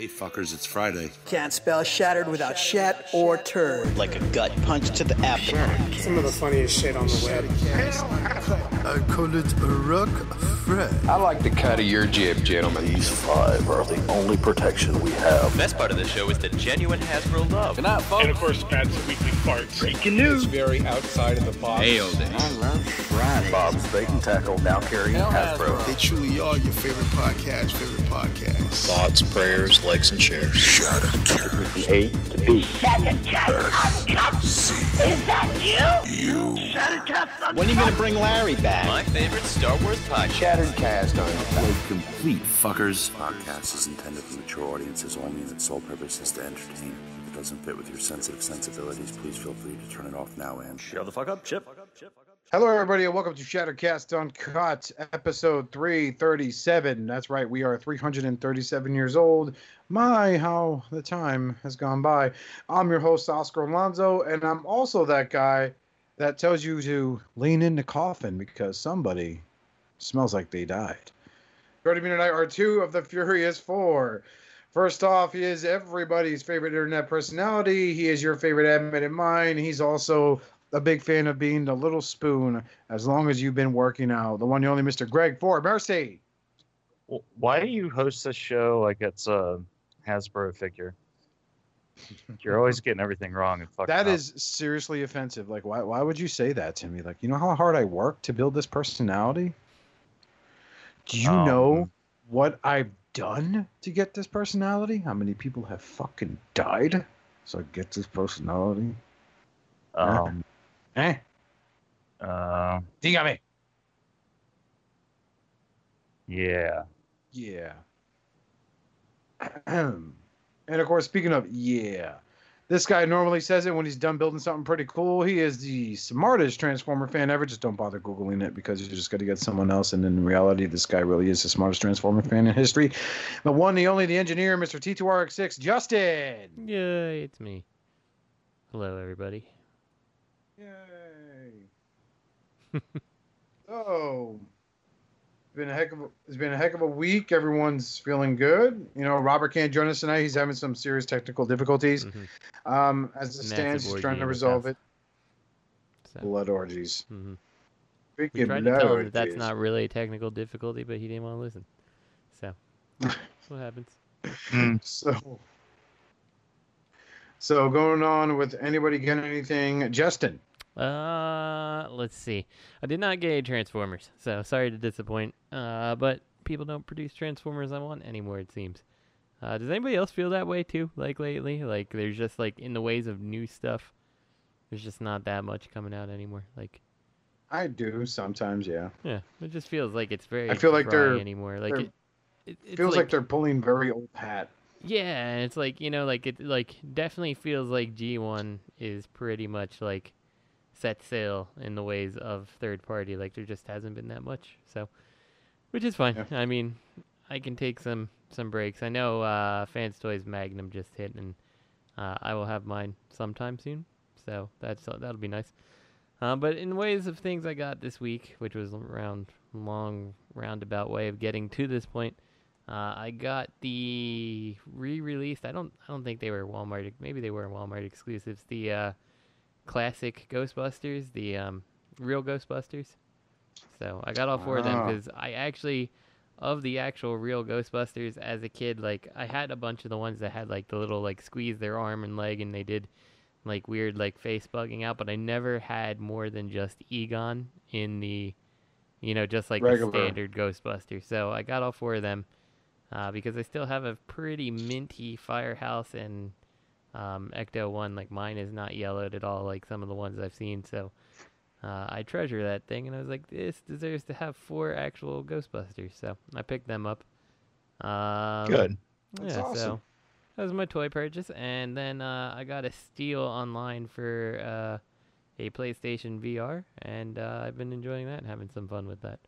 Hey fuckers, it's Friday. Can't spell shattered without shat or turd. Like a gut punch to the abdomen. Some of the funniest shit on the web. I call it a rock Fred. I like the cut of your jib, gentlemen. These five are the only protection we have. The best part of the show is the genuine Hasbro love. Good night, folks. And of course, Pat's weekly farts. Breaking news. It's very outside of the box. Ayo day. I love Friday. Bob's Bait and Tackle now carrying Hasbro. They truly are your favorite podcast, favorite podcast. Thoughts, prayers, likes, and shares. The A to B. Shut it, Is that you? You. Shut it, When are you going to bring Larry back? My favorite Star Wars podcast. Shattered cast on Like complete fuckers. Podcast is intended for mature audiences only and its sole purpose is to entertain. If it doesn't fit with your sensitive sensibilities, please feel free to turn it off now and Shut the fuck up, Chip. Hello, everybody, and welcome to Shattercast Uncut, episode 337. That's right, we are 337 years old. My, how the time has gone by. I'm your host, Oscar Alonso, and I'm also that guy that tells you to lean in the coffin because somebody smells like they died. Joining me tonight are two of the Furious Four. First off, he is everybody's favorite internet personality. He is your favorite admin and mine. He's also a big fan of being the little spoon as long as you've been working out. The one and only Mr. Greg Ford. Mercy. Why do you host this show like it's a Hasbro figure? You're always getting everything wrong and fucking That up. is seriously offensive. Like, why, why would you say that to me? Like, you know how hard I work to build this personality? Do you Um, know what I've done to get this personality? How many people have fucking died so I get this personality? um, Eh? uh, Dígame. yeah. Yeah. and of course, speaking of yeah, this guy normally says it when he's done building something pretty cool. He is the smartest Transformer fan ever. Just don't bother Googling it because you're just going to get someone else. And in reality, this guy really is the smartest Transformer fan in history. The one, the only, the engineer, Mr. T2RX6, Justin. Yay, it's me. Hello, everybody. Yay. so, it's oh. Been a heck of a, it's been a heck of a week. Everyone's feeling good. You know, Robert can't join us tonight. He's having some serious technical difficulties. Mhm. Um, as it stands, he's trying to resolve it. So, Blood orgies. Mm-hmm. We tried to tell him that that's not really a technical difficulty, but he didn't want to listen. So, that's what happens. So, so going on with anybody getting anything? Justin. Uh, let's see. I did not get Transformers, so sorry to disappoint. Uh, but people don't produce Transformers I want anymore. It seems. Uh, does anybody else feel that way too? Like lately, like there's just like in the ways of new stuff. There's just not that much coming out anymore. Like, I do sometimes, yeah. yeah, it just feels like it's very. I feel like they're- anymore. Like they're- it, it it's Feels like, they're pulling very old hat. Yeah, and it's like you know, like it like definitely feels like G one is pretty much like set sail in the ways of third party. Like there just hasn't been that much, so which is fine. Yeah. I mean, I can take some some breaks. I know uh, Fans Toys Magnum just hit, and uh, I will have mine sometime soon. So that's that'll be nice. Uh, but in ways of things I got this week, which was around long roundabout way of getting to this point. Uh, I got the re-released. I don't. I don't think they were Walmart. Maybe they were Walmart exclusives. The uh, classic Ghostbusters, the um, real Ghostbusters. So I got all four of them because I actually, of the actual real Ghostbusters as a kid, like I had a bunch of the ones that had like the little like squeeze their arm and leg, and they did like weird like face bugging out. But I never had more than just Egon in the, you know, just like Regular. the standard Ghostbuster. So I got all four of them uh, because I still have a pretty minty Firehouse and um, Ecto one. Like mine is not yellowed at all, like some of the ones I've seen. So uh, I treasure that thing, and I was like, this deserves to have four actual Ghostbusters. So I picked them up. Um, Good. That's yeah, awesome. so that was my toy purchase, and then uh, I got a steal online for uh, a PlayStation VR, and uh, I've been enjoying that and having some fun with that.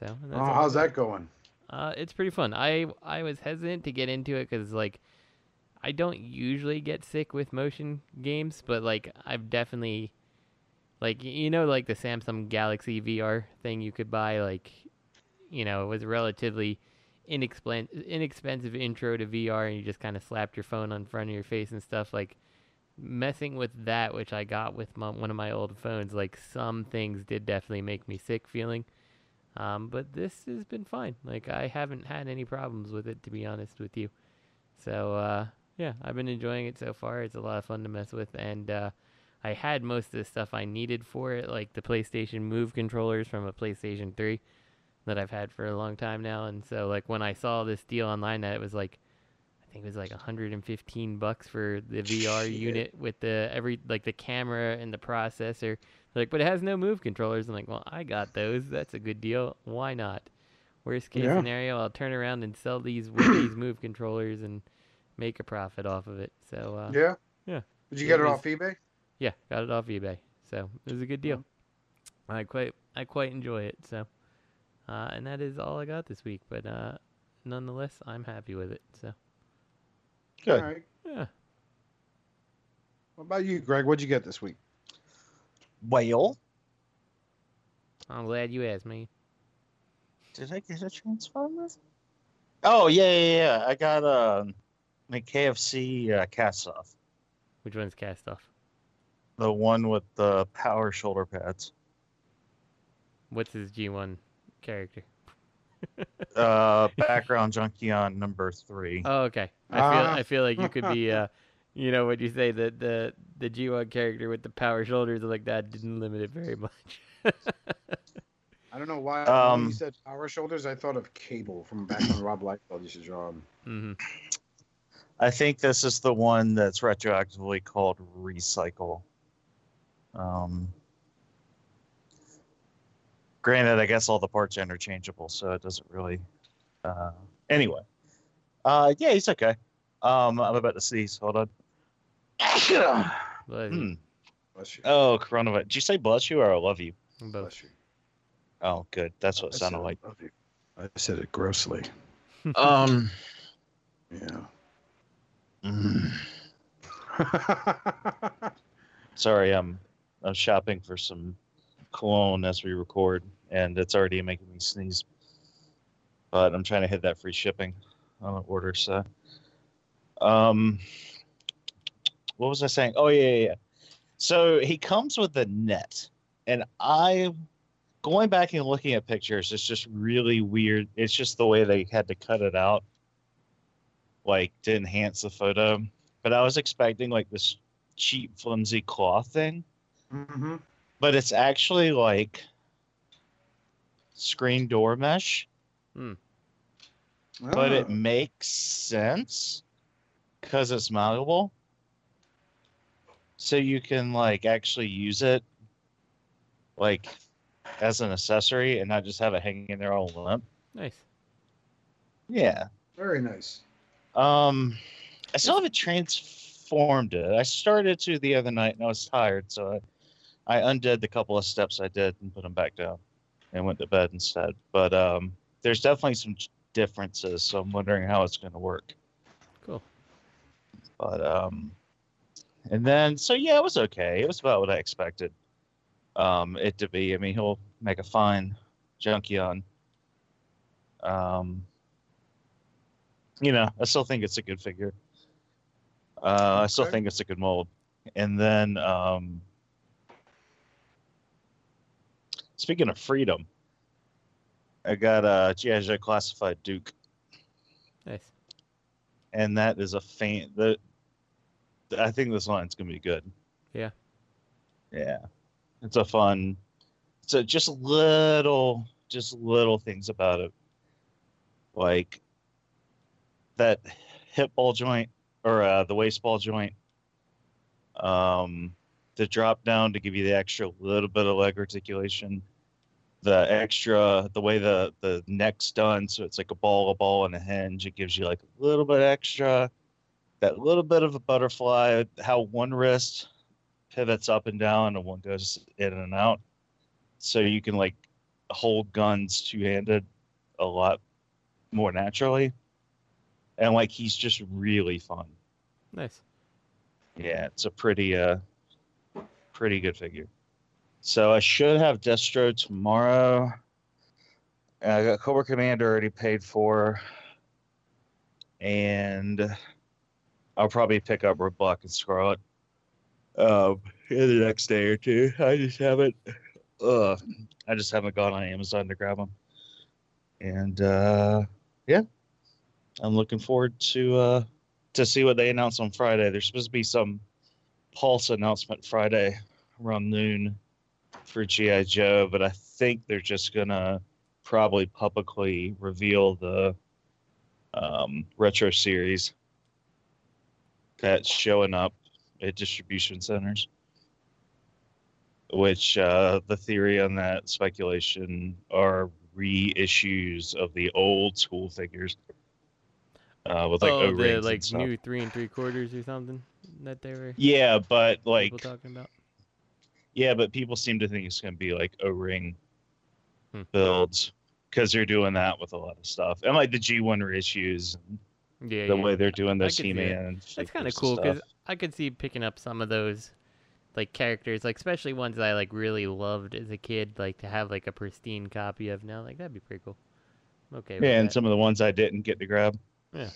So and Oh, that's all I that going? Uh, it's pretty fun. I I was hesitant to get into it because like I don't usually get sick with motion games, but like I've definitely like you know like the Samsung Galaxy VR thing you could buy like you know it was relatively inexpensive inexpensive intro to VR, and you just kind of slapped your phone on front of your face and stuff. Like messing with that, which I got with my, one of my old phones, like some things did definitely make me sick feeling. Um, but this has been fine. Like I haven't had any problems with it, to be honest with you. So uh, yeah, I've been enjoying it so far. It's a lot of fun to mess with, and uh, I had most of the stuff I needed for it, like the PlayStation Move controllers from a PlayStation 3 that I've had for a long time now. And so like when I saw this deal online, that it was like I think it was like 115 bucks for the VR Shit. unit with the every like the camera and the processor. Like, but it has no move controllers. I'm like, well, I got those. That's a good deal. Why not? Worst case Yeah. scenario, I'll turn around and sell these with these move controllers and make a profit off of it. So uh, Yeah. yeah. Did you get it was- off eBay? Yeah, got it off eBay. So it was a good deal. I quite I quite enjoy it. So, uh, and that is all I got this week. But uh, nonetheless, I'm happy with it. So All right. yeah. What about you, Greg? What'd you get this week? Whale. I'm glad you asked me. Did I get a Transformers? Oh yeah, yeah, yeah. I got um, my KFC uh, cast off. Which one's cast off? The one with the power shoulder pads. What's his G1 character? Uh, background junkie on number three. Oh, okay. I feel Ah. I feel like you could be, uh, you know, what you say the the the G1 character with the power shoulders like that didn't limit it very much. I don't know why. Um, when you said power shoulders, I thought of Cable from back when Rob Liefeld used to draw him. hmm I think this is the one that's retroactively called Recycle. Um, granted, I guess all the parts are interchangeable, so it doesn't really. Uh, anyway, uh, yeah, he's okay. Um, I'm about to sneeze. Hold on. Bless Hmm. Bless you. Oh, coronavirus. Did you say bless you or I love you? Bless you. Oh, good. That's what I it sounded said like. love you. I said it grossly. Um. Yeah. mm, sorry, I'm I'm shopping for some cologne as we record, and it's already making me sneeze. But I'm trying to hit that free shipping on the order. So, um, what was I saying? Oh yeah, yeah, yeah. So he comes with a net, and I, going back and looking at pictures, it's just really weird. It's just the way they had to cut it out, like to enhance the photo. But I was expecting like this cheap, flimsy cloth thing mm-hmm. but it's actually like screen door mesh but Ah. it makes sense because it's malleable so you can like actually use it like as an accessory and not just have it hanging in there all limp Nice. yeah very nice. um i still haven't transformed it i started to the other night and i was tired so i, I undid the couple of steps i did and put them back down and went to bed instead. But um there's definitely some differences so i'm wondering how it's going to work. Cool. but um and then so yeah it was okay. It was about what i expected um it to be. I mean he'll make a fine junkion um you know i still think it's a good figure. Uh i still think it's a good mold. And then um speaking of freedom i got a gi joe classified duke Nice. and that is a faint the i think this line's gonna be good Yeah. yeah it's a fun so just little just little things about it like that hip ball joint or uh, the waist ball joint um the drop down to give you the extra little bit of leg articulation the extra the way the the neck's done so it's like a ball a ball and a hinge it gives you like a little bit extra that little bit of a butterfly how one wrist pivots up and down and one goes in and out. So you can like hold guns two-handed a lot more naturally. And like he's just really fun. Nice. yeah it's a pretty uh pretty good figure. So i should have destro tomorrow. And i got cobra commander already paid for. And I'll probably pick up Roadblock and Scarlett. Um, in the next day or two. I just haven't, uh, I just haven't gone on Amazon to grab them, and uh, yeah, I'm looking forward to uh, to see what they announce on Friday. There's supposed to be some Pulse announcement Friday around noon for GI Joe, but I think they're just gonna probably publicly reveal the um, retro series that's showing up at distribution centers. Which uh, the theory on that speculation are reissues of the old school figures uh, with like oh, the like new three and three quarters or something that they were Yeah, but like people talking about. Yeah, but people seem to think it's going to be like O-ring Hmm. builds because they're doing that with a lot of stuff, and like the G1 reissues, and Yeah, the yeah. way they're doing I the could see that. C-Man. That's kind of cool because. I could see picking up some of those like characters, like especially ones that I like really loved as a kid, like to have like a pristine copy of now. Like that'd be pretty cool. I'm okay. with yeah, and that. some of the ones I didn't get to grab. Yeah.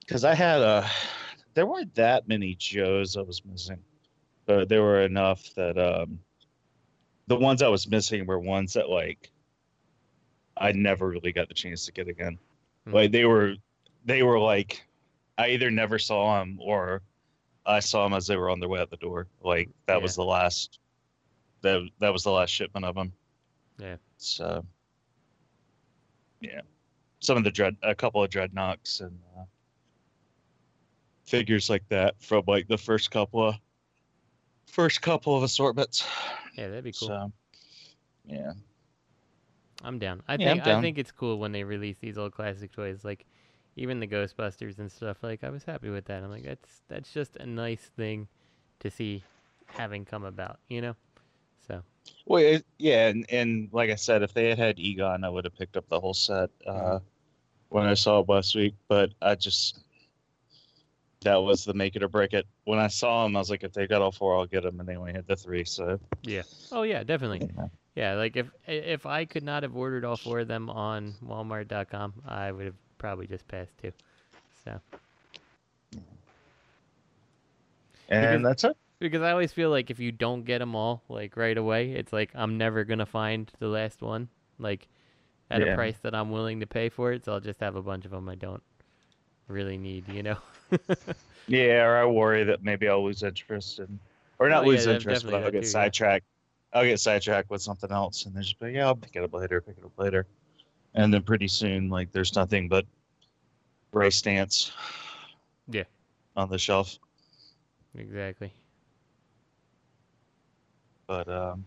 because I had a, there weren't that many Joes I was missing, but there were enough that um, the ones I was missing were ones that like I never really got the chance to get again. Hmm. Like they were, they were like, I either never saw them or I saw them as they were on their way out the door. Like that was the last, that that was the last shipment of them. Yeah. So, yeah, some of the dread, a couple of dreadnoughts and uh, figures like that from like the first couple of first couple of assortments. Yeah, that'd be cool. So, yeah, I'm down. I Yeah, think I think it's cool when they release these old classic toys, like even the Ghostbusters and stuff. Like I was happy with that. I'm like, that's that's just a nice thing to see having come about, you know. So well, it, yeah, and, and like I said, if they had had Egon, I would have picked up the whole set uh, when I saw it last week. But I just that was the make it or break it. When I saw them, I was like, if they got all four, I'll get them, and they only had the three. So yeah. Oh yeah, definitely. Yeah. Yeah, like if if I could not have ordered all four of them on Walmart.com, I would have probably just passed too. So and Because- that's it. because I always feel like if you don't get them all like right away, it's like I'm never gonna find the last one like at Yeah. a price that I'm willing to pay for it. So I'll just have a bunch of them I don't really need, you know. Yeah, or I worry that maybe I'll lose interest and or not Oh, yeah, lose interest, but I'll get too, yeah. sidetracked. I'll get sidetracked with something else, and then just be yeah, I'll pick it up later, pick it up later, and then pretty soon, like, there's nothing but Ray Stantz. Yeah. On the shelf, exactly. but um,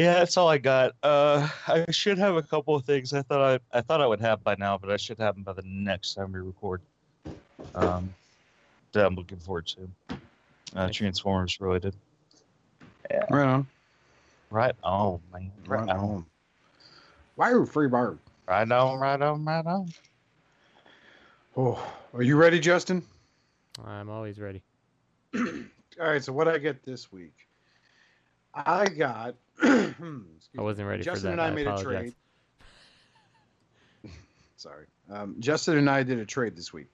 yeah, that's all I got. Uh, I should have a couple of things I thought I I thought I would have by now, but I should have them by the next time we record. Um, that I'm looking forward to. Uh, Transformers related. Yeah. Right on. Right on, man. Right, Right on. on. Wire free bird. Right on, right on, right on. Oh, are you ready, Justin? I'm always ready. All right. So what I get this week? I got. Excuse I wasn't ready Justin for that. and I, I made apologize. a trade. Sorry. Um, Justin and I did a trade this week.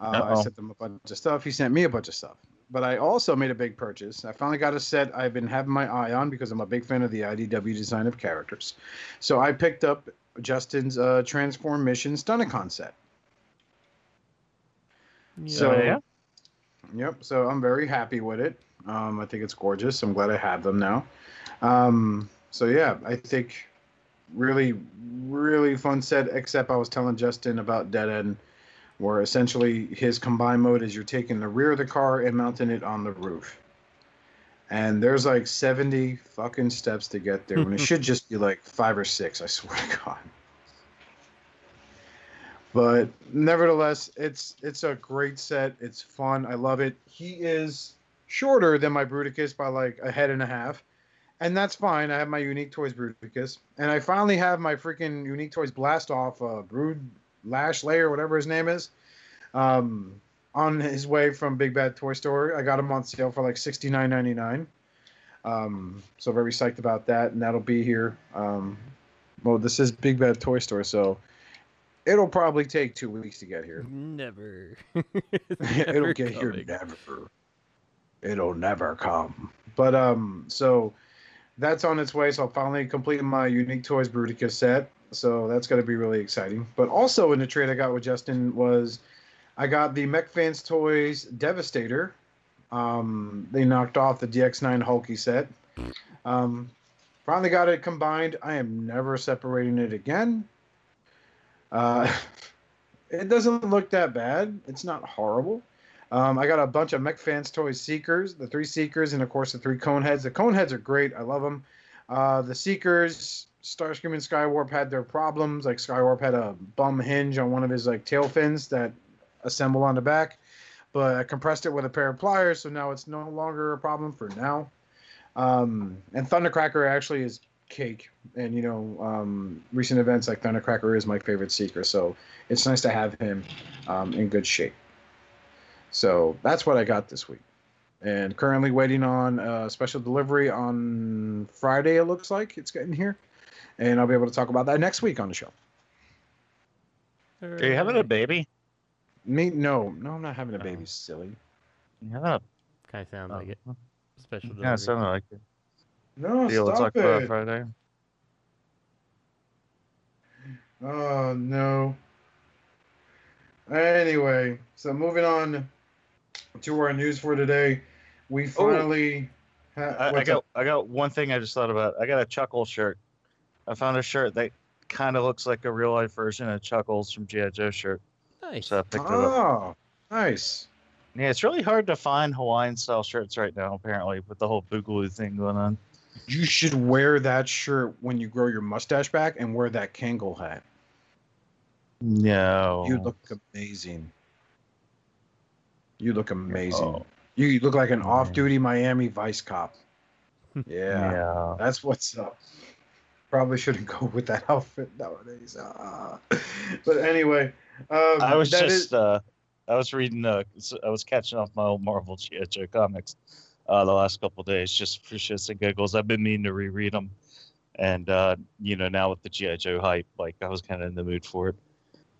Uh, I sent him a bunch of stuff. He sent me a bunch of stuff. But I also made a big purchase. I finally got a set I've been having my eye on because I'm a big fan of the IDW design of characters. So I picked up Justin's uh, Transform Mission Stunticon set. So, Oh, yeah? yep. So I'm very happy with it. Um, I think it's gorgeous. I'm glad I have them now. Um, so yeah, I think really, really fun set. Except I was telling Justin about Dead End, where essentially his combine mode is you're taking the rear of the car and mounting it on the roof. And there's like 70 fucking steps to get there when it should just be like five or six, I swear to God. But nevertheless, it's it's a great set. It's fun. I love it. He is shorter than my Bruticus by like a head and a half. And that's fine. I have my Unique Toys Bruticus. And I finally have my freaking Unique Toys Blast Off uh, Brood Lash Layer, whatever his name is, um, on his way from Big Bad Toy Store. I got him on sale for like sixty nine ninety nine. Um, so very psyched about that. And that'll be here. Um, well, this is Big Bad Toy Store. So It'll probably take two weeks to get here. Never. It'll Never get here never. It'll never come. But um, so that's on its way. So I'll finally complete my Unique Toys Brutica set. So that's going to be really exciting. But also in the trade I got with Justin was I got the Mech Fans Toys Devastator. Um, they knocked off the DX9 Hulky set. Um, finally got it combined. I am never separating it again. Uh, it doesn't look that bad. It's not horrible. Um, I got a bunch of Mech Fans Toys Seekers, the three Seekers, and of course the three Cone Heads. The Cone Heads are great. I love them. Uh, the Seekers, Starscream and Skywarp had their problems. Like Skywarp had a bum hinge on one of his like tail fins that assemble on the back, but I compressed it with a pair of pliers, so now it's no longer a problem for now. Um, and Thundercracker actually is cake. And you know, um, recent events like Thundercracker is my favorite Seeker, so it's nice to have him um, in good shape. So that's what I got this week. And currently waiting on a special delivery on Friday, it looks like it's getting here. And I'll be able to talk about that next week on the show. Are you having a baby? Me? No, no, I'm not having a baby, oh. silly. Yeah. Kind of sounds like it. Oh. Special delivery. Yeah, it sounded like it. No, Deal we'll stop talk about it. Friday. Oh, no. Anyway, so moving on to our news for today. We finally. ha- I, I got up? I got one thing I just thought about. I got a Chuckle shirt. I found a shirt that kind of looks like a real life version of Chuckles from GI Joe shirt. Nice. So I picked it up. Oh, nice. Yeah, it's really hard to find Hawaiian style shirts right now. Apparently, with the whole Boogaloo thing going on. You should wear that shirt when you grow your mustache back and wear that Kangol hat. No. You look amazing. You look amazing. Oh. You look like an off-duty Miami vice cop. Yeah, Yeah. that's what's up. Probably shouldn't go with that outfit nowadays. Ah. But anyway, um, I was just is- uh, I was reading uh, I was catching up my old Marvel GI Joe comics uh, the last couple of days just for shits and giggles. I've been meaning to reread them, and uh, you know now with the GI Joe hype, like I was kind of in the mood for it.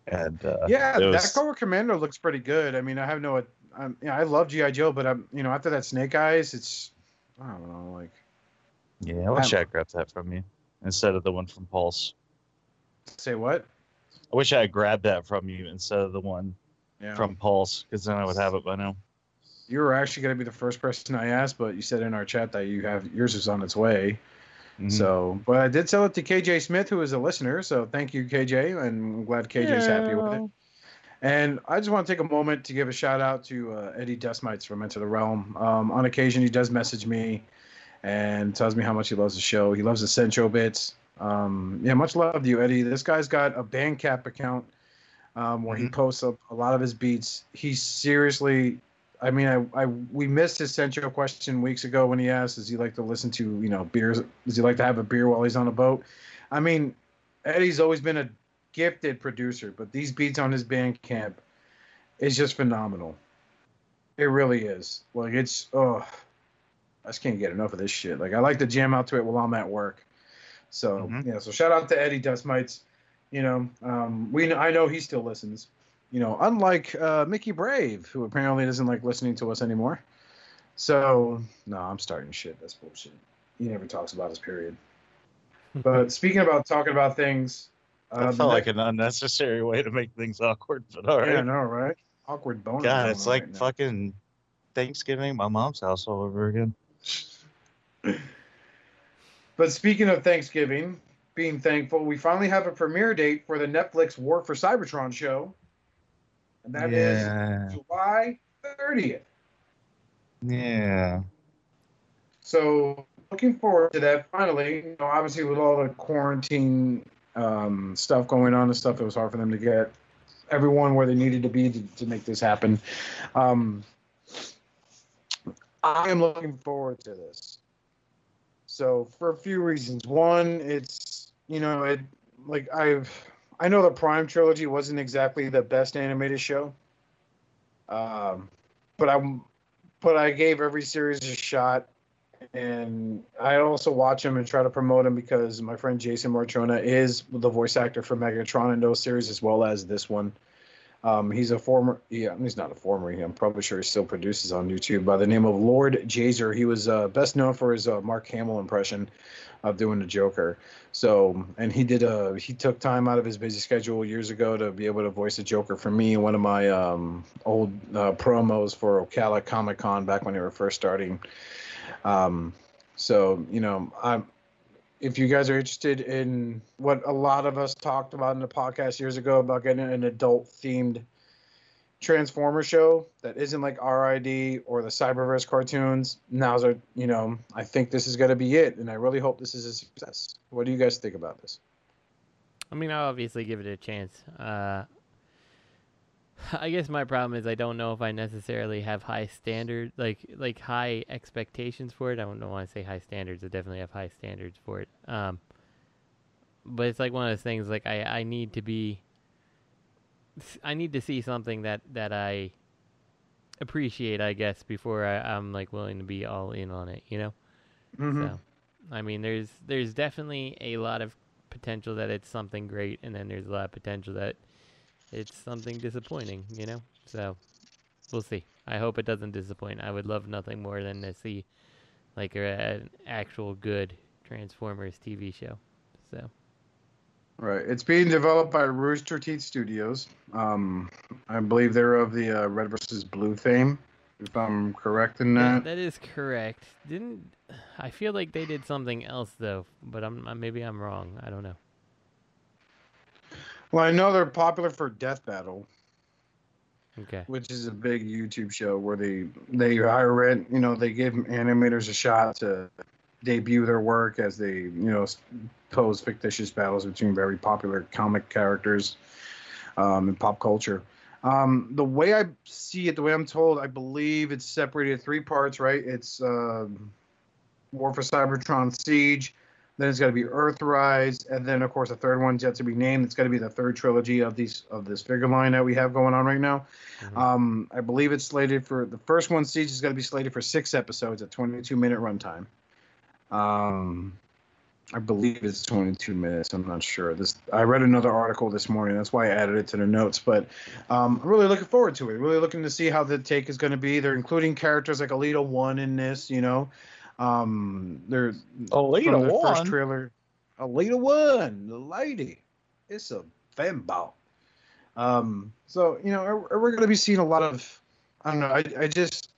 And uh, yeah, it that was- Cobra Commander looks pretty good. I mean, I have no, I'm, yeah, I love GI Joe, but I'm, you know, after that Snake Eyes, it's, I don't know, like, yeah, I wish I had grabbed that from you instead of the one from Pulse. say what? I wish I had grabbed that from you instead of the one Yeah. from Pulse, because then I would have it by now. You were actually going to be the first person I asked, but you said in our chat that you have yours is on its way. Mhm. So, but I did sell it to KJ Smith, who is a listener. So thank you, KJ, and I'm glad KJ's happy with it. And I just want to take a moment to give a shout out to uh, Eddie Dustmites from Enter the Realm. Um, on occasion, he does message me and tells me how much he loves the show. He loves the Centro bits. Um, yeah, much love to you, Eddie. This guy's got a Bandcamp account um, where he posts up a lot of his beats. He seriously, I mean, I, I we missed his Centro question weeks ago when he asked, "Does he like to listen to you know beers? Does he like to have a beer while he's on a boat?" I mean, Eddie's always been a gifted producer, but these beats on his Bandcamp is just phenomenal. It really is. Like it's oh, I just can't get enough of this shit. Like I like to jam out to it while I'm at work. So yeah, so shout out to Eddie Dustmites. You know, um, we I know he still listens. You know, unlike uh, Mickey Brave, who apparently doesn't like listening to us anymore. So no, I'm starting shit. That's bullshit. He never talks about his period. But speaking about talking about things, Um, that the felt like an unnecessary way to make things awkward, but all right. yeah, I know, right? Awkward boner. God, it's like right fucking Thanksgiving at my mom's house all over again. But speaking of Thanksgiving, being thankful, we finally have a premiere date for the Netflix War for Cybertron show. And that is Yeah. July 30th. Yeah. So looking forward to that finally. You know, obviously with all the quarantine um, stuff going on and stuff, it was hard for them to get everyone where they needed to be to, to make this happen. Um, I am looking forward to this. So for a few reasons. One, it's you know, it like I've I know the Prime trilogy wasn't exactly the best animated show. Um, but I'm but I gave every series a shot and I also watch him and try to promote him because my friend Jason Marnocha is the voice actor for Megatron in those series as well as this one. Um, he's a former, yeah, he's not a former. I'm probably sure he still produces on YouTube by the name of Lord Jazer. He was uh, best known for his uh, Mark Hamill impression of doing the Joker. So, and he did a, he took time out of his busy schedule years ago to be able to voice the Joker for me in one of my um, old uh, promos for Ocala Comic Con back when they were first starting. Um, so, you know, I'm, if you guys are interested in what a lot of us talked about in the podcast years ago about getting an adult themed Transformer show that isn't like RID or the Cyberverse cartoons, now's a you know, I think this is gonna be it, and I really hope this is a success. What do you guys think about this? I mean, I'll obviously give it a chance. Uh, I guess my problem is I don't know if I necessarily have high standard, like like high expectations for it. I don't want to say high standards. I definitely have high standards for it. Um, but it's like one of those things. Like I, I need to be. I need to see something that that I appreciate, I guess, before I, I'm like willing to be all in on it. You know. Mhm. So, I mean, there's there's definitely a lot of potential that it's something great, and then there's a lot of potential that it's something disappointing, you know? So we'll see. I hope it doesn't disappoint. I would love nothing more than to see like a, an actual good Transformers TV show. So Right. It's being developed by Rooster Teeth Studios. Um, I believe they're of the uh, Red versus Blue fame, if I'm correct in Yeah, that. that is correct. Didn't I feel like they did something else though, but I'm maybe I'm wrong. I don't know. Well, I know they're popular for Death Battle, Okay. which is a big YouTube show where they they hire it. You know, they give animators a shot to debut their work as they you know pose fictitious battles between very popular comic characters um, in pop culture. Um, the way I see it, the way I'm told, I believe it's separated three parts. Right? It's um War for Cybertron Siege. Then it's got to be Earthrise, and then of course the third one's yet to be named. It's got to be the third trilogy of these of this figure line that we have going on right now. Um, I believe it's slated for the first one. Siege is going to be slated for six episodes at 22 minute runtime. Um, I believe it's 22 minutes. I'm not sure. This I read another article this morning. That's why I added it to the notes. But um, I'm really looking forward to it. Really looking to see how the take is going to be. They're including characters like Elita One in this. You know, um, they're Elita from the One? first trailer. Elita One, the lady. It's a fembot. Um, so you know, we're, we're going to be seeing a lot of. I don't know. I, I just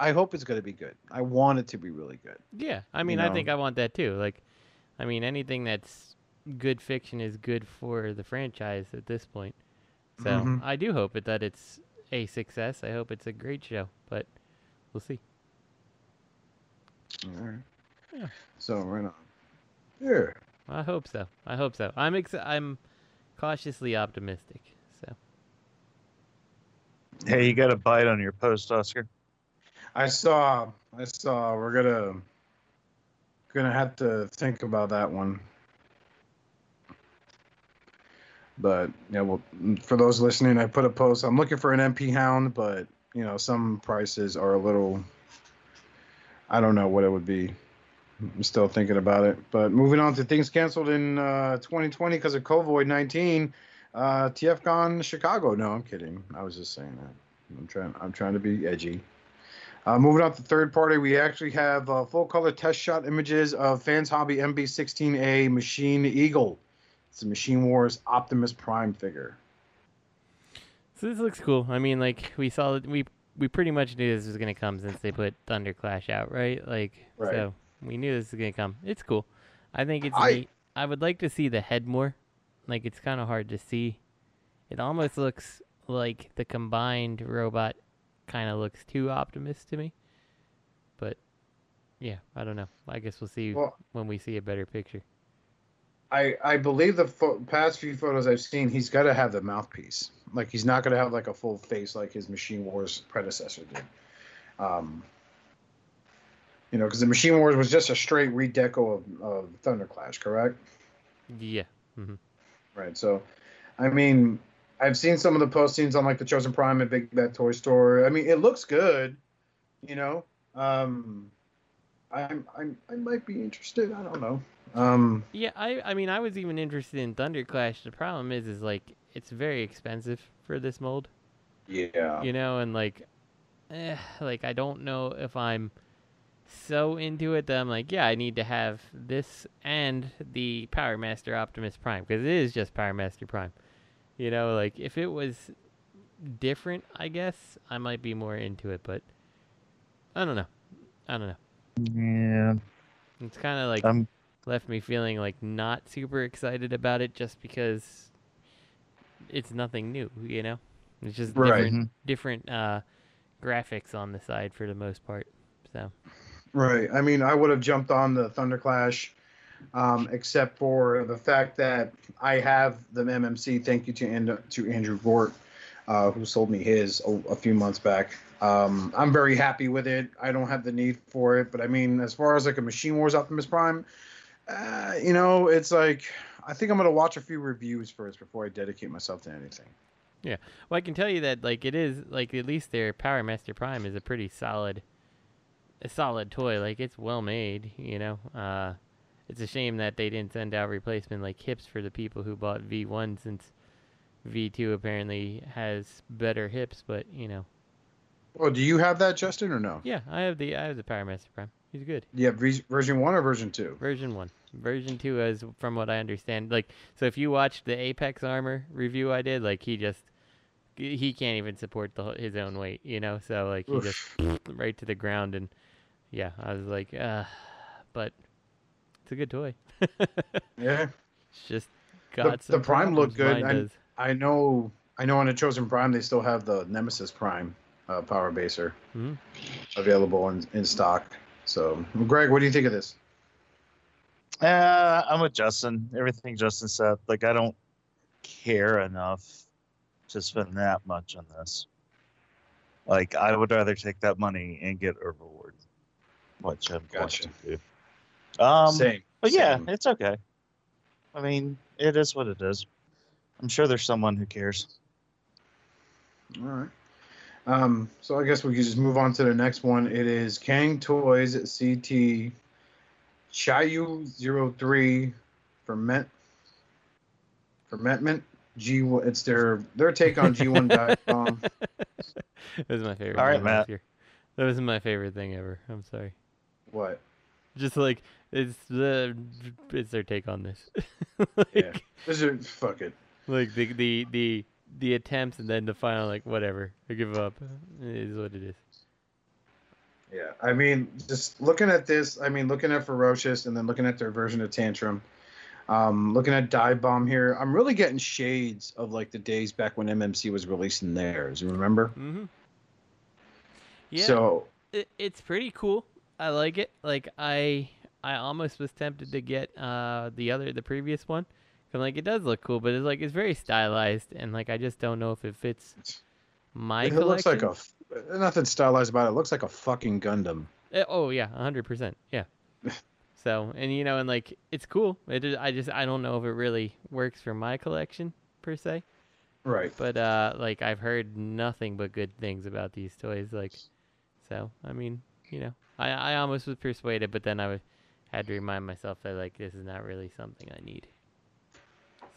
I hope it's going to be good. I want it to be really good. Yeah, I mean, I think I want that too. Like, I mean, anything that's good fiction is good for the franchise at this point. So Mhm. I do hope it that it's a success. I hope it's a great show, but we'll see. All right. Yeah. So right on. Yeah. I hope so. I hope so. I'm ex- I'm cautiously optimistic. So Hey, you got a bite on your post, Oscar. I saw. I saw. We're gonna gonna have to think about that one. But yeah, well, for those listening, I put a post. I'm looking for an MP Hound, but you know, some prices are a little. I don't know what it would be. I'm still thinking about it. But moving on to things canceled in uh, 2020 because of COVID 19. Uh, TFcon Chicago. No, I'm kidding. I was just saying that. I'm trying. I'm trying to be edgy. Uh, moving on to third party, we actually have uh, full color test shot images of Fans Hobby MB16A Machine Eagle. It's a Machine Wars Optimus Prime figure. So this looks cool. I mean, like we saw, we we pretty much knew this was gonna come since they put Thunder Clash out, right? Like, Right. so we knew this was gonna come. It's cool. I think it's I- neat. I would like to see the head more. Like, it's kind of hard to see. It almost looks like the combined robot kind of looks too Optimus to me. But yeah, I don't know. I guess we'll see Well- when we see a better picture. I I believe the fo- past few photos I've seen, he's got to have the mouthpiece. Like he's not going to have like a full face like his Machine Wars predecessor did. Um, you know, because the Machine Wars was just a straight redeco of, of Thunderclash, correct? Yeah. Mm-hmm. Right. So, I mean, I've seen some of the postings on like the Chosen Prime at Big Bad Toy Store. I mean, it looks good, you know. Um, I'm, I'm I might be interested. I don't know. Um, Yeah, I I mean I was even interested in Thunderclash. The problem is is like it's very expensive for this mold. yeah. You know, and like eh, like I don't know if I'm so into it that I'm like, yeah, I need to have this and the Power Master Optimus Prime because it is just Power Master Prime. You know, like if it was different, I guess I might be more into it, but I don't know. I don't know. Yeah. It's kind of like Um, left me feeling like not super excited about it just because it's nothing new, you know? It's just Right. different different uh graphics on the side for the most part. So, Right. I mean, I would have jumped on the Thunderclash, um, except for the fact that I have the MMC. Thank you to And- to Andrew Gort, uh, who sold me his a, a few months back. Um, I'm very happy with it. I don't have the need for it, but I mean, as far as like a Machine Wars Optimus Prime, uh, you know, it's like I think I'm gonna watch a few reviews first before I dedicate myself to anything. yeah. Well, I can tell you that like it is like at least their Power Master Prime is a pretty solid a solid toy. Like it's well made, you know. Uh it's a shame that they didn't send out replacement like hips for the people who bought V1 since V2 apparently has better hips, but you know. Oh, do you have that, Justin, or no? Yeah, I have the I have the Power Master Prime. He's good. Yeah, version one or version two? Version one. Version two is from what I understand. Like so if you watched the Apex armor review I did, like he just he can't even support the his own weight, you know? So like he just right to the ground and yeah, I was like, uh but it's a good toy. Yeah. It's just The, got the some Prime looked good. I. I know. I know on a Chosen Prime they still have the Nemesis Prime uh, Power Baser Mhm. available in, in stock. So, Greg, what do you think of this? Uh, I'm with Justin. Everything Justin said. Like, I don't care enough to spend that much on this. Like, I would rather take that money and get a reward, which I'm Gotcha. going to do. Um, Same. But yeah, same. it's okay. I mean, it is what it is. I'm sure there's someone who cares. All right. Um, so I guess we can just move on to the next one. It is Cang Toys CT Chiyou 03 Ferment Fermentment G. One it's their their take on G1 dot com. that was my favorite. All right, thing Matt. year. That was my favorite thing ever. I'm sorry. What? Just like it's the it's their take on this. Yeah. This is fuck it. like the the the the attempts and then the final like whatever I give up it is what it is Yeah, I mean, just looking at this, I mean, looking at Ferocious and then looking at their version of Tantrum, um, looking at Dive Bomb here, I'm really getting shades of like the days back when MMC was releasing theirs. Remember? mm-hmm. Yeah. So it, it's pretty cool. I like it. Like I I almost was tempted to get uh the other the previous one. 'Cause, like it does look cool but it's like it's very stylized and like I just don't know if it fits my it collection looks like a nothing stylized about it. It looks like a fucking Gundam. Eh, oh yeah, hundred percent. Yeah. so and you know and like it's cool. It is, I just I don't know if it really works for my collection per se. Right. But uh, like I've heard nothing but good things about these toys. Like, so I mean, you know, I I almost was persuaded, but then I w- had to remind myself that like this is not really something I need.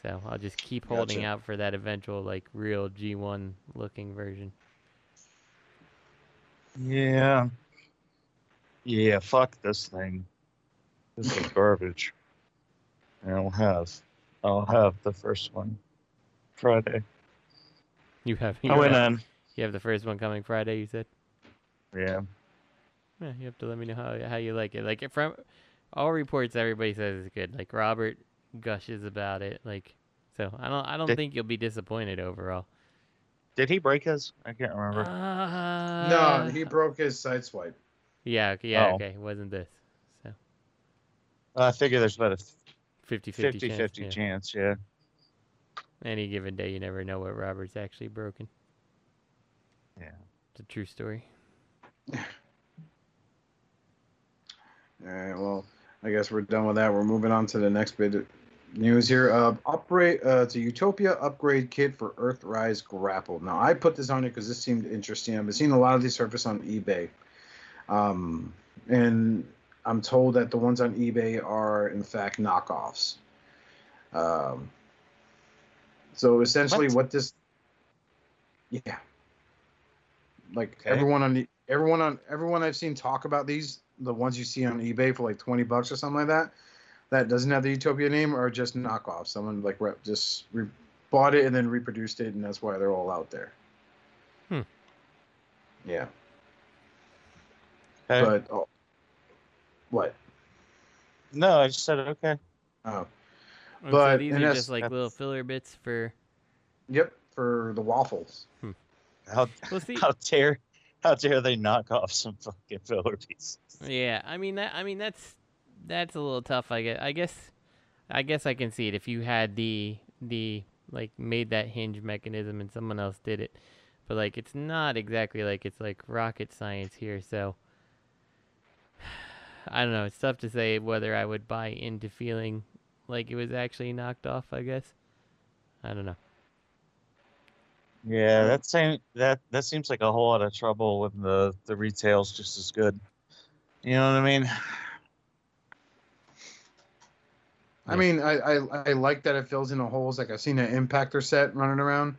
So I'll just keep holding Gotcha. out for that eventual like real G1 looking version. Yeah. Yeah, fuck this thing. This is garbage. And I'll have I'll have the first one Friday. You have I you went have, in. you have the first one coming Friday. You said. Yeah. Yeah, you have to let me know how how you like it. Like from all reports, everybody says it's good. Like Robert gushes about it. Like so, I don't I don't Did- think you'll be disappointed overall. Did he break his? I can't remember. Uh, no, he broke his side swipe. Yeah, okay, yeah, Oh. okay. It wasn't this. So I figure there's about a 50 50 50 50 chance. chance, yeah. yeah. Any given day, you never know what Robert's actually broken. Yeah. It's a true story. All right. Well, I guess we're done with that. We're moving on to the next bit of news here. Uh, upgrade uh, a Utopia upgrade kit for Earthrise Grapple. Now, I put this on here because this seemed interesting. I've been seeing a lot of these surface on eBay, um, and I'm told that the ones on eBay are in fact knockoffs. Um, so essentially, What? what, this, yeah, like Okay. everyone on the everyone on everyone I've seen talk about these, the ones you see on eBay for like twenty bucks or something like that, that doesn't have the Utopia name are just knockoffs. Someone like rep, just re- bought it and then reproduced it, and that's why they're all out there. Hmm. Yeah, Okay. but oh, what? no, I just said okay. Oh, And But so these are just like little filler bits for. yep, for the waffles. How Well, see, how dare how dare they knock off some fucking filler pieces? yeah, I mean that. I mean that's that's a little tough. I guess. I guess. I guess I can see it if you had the the like made that hinge mechanism and someone else did it, but like it's not exactly like it's like rocket science here. So I don't know. It's tough to say whether I would buy into feeling like it was actually knocked off. I guess. I don't know. Yeah, that same that that seems like a whole lot of trouble when the the retail's just as good. You know what I mean? I mean, I, I I like that it fills in the holes. Like I've seen an impactor set running around,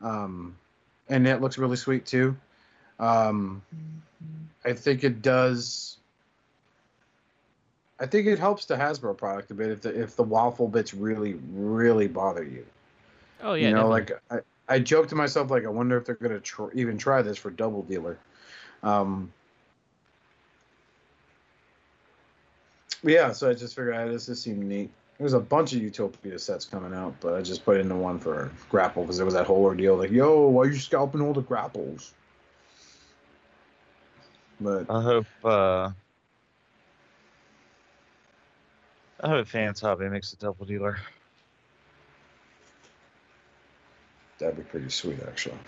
um, and it looks really sweet too. Um, I think it does. I think it helps the Hasbro product a bit if the if the waffle bits really really bother you. Oh yeah. you know, definitely. like I, I joke to myself like I wonder if they're gonna tr- even try this for Double Dealer. Um, yeah, so I just figured out this just seemed neat. There's a bunch of Utopia sets coming out, but I just put in the one for Grapple because there was that whole ordeal like, yo, why are you scalping all the grapples? But I hope uh I hope Fans Hobby makes a double dealer. that'd be pretty sweet, actually.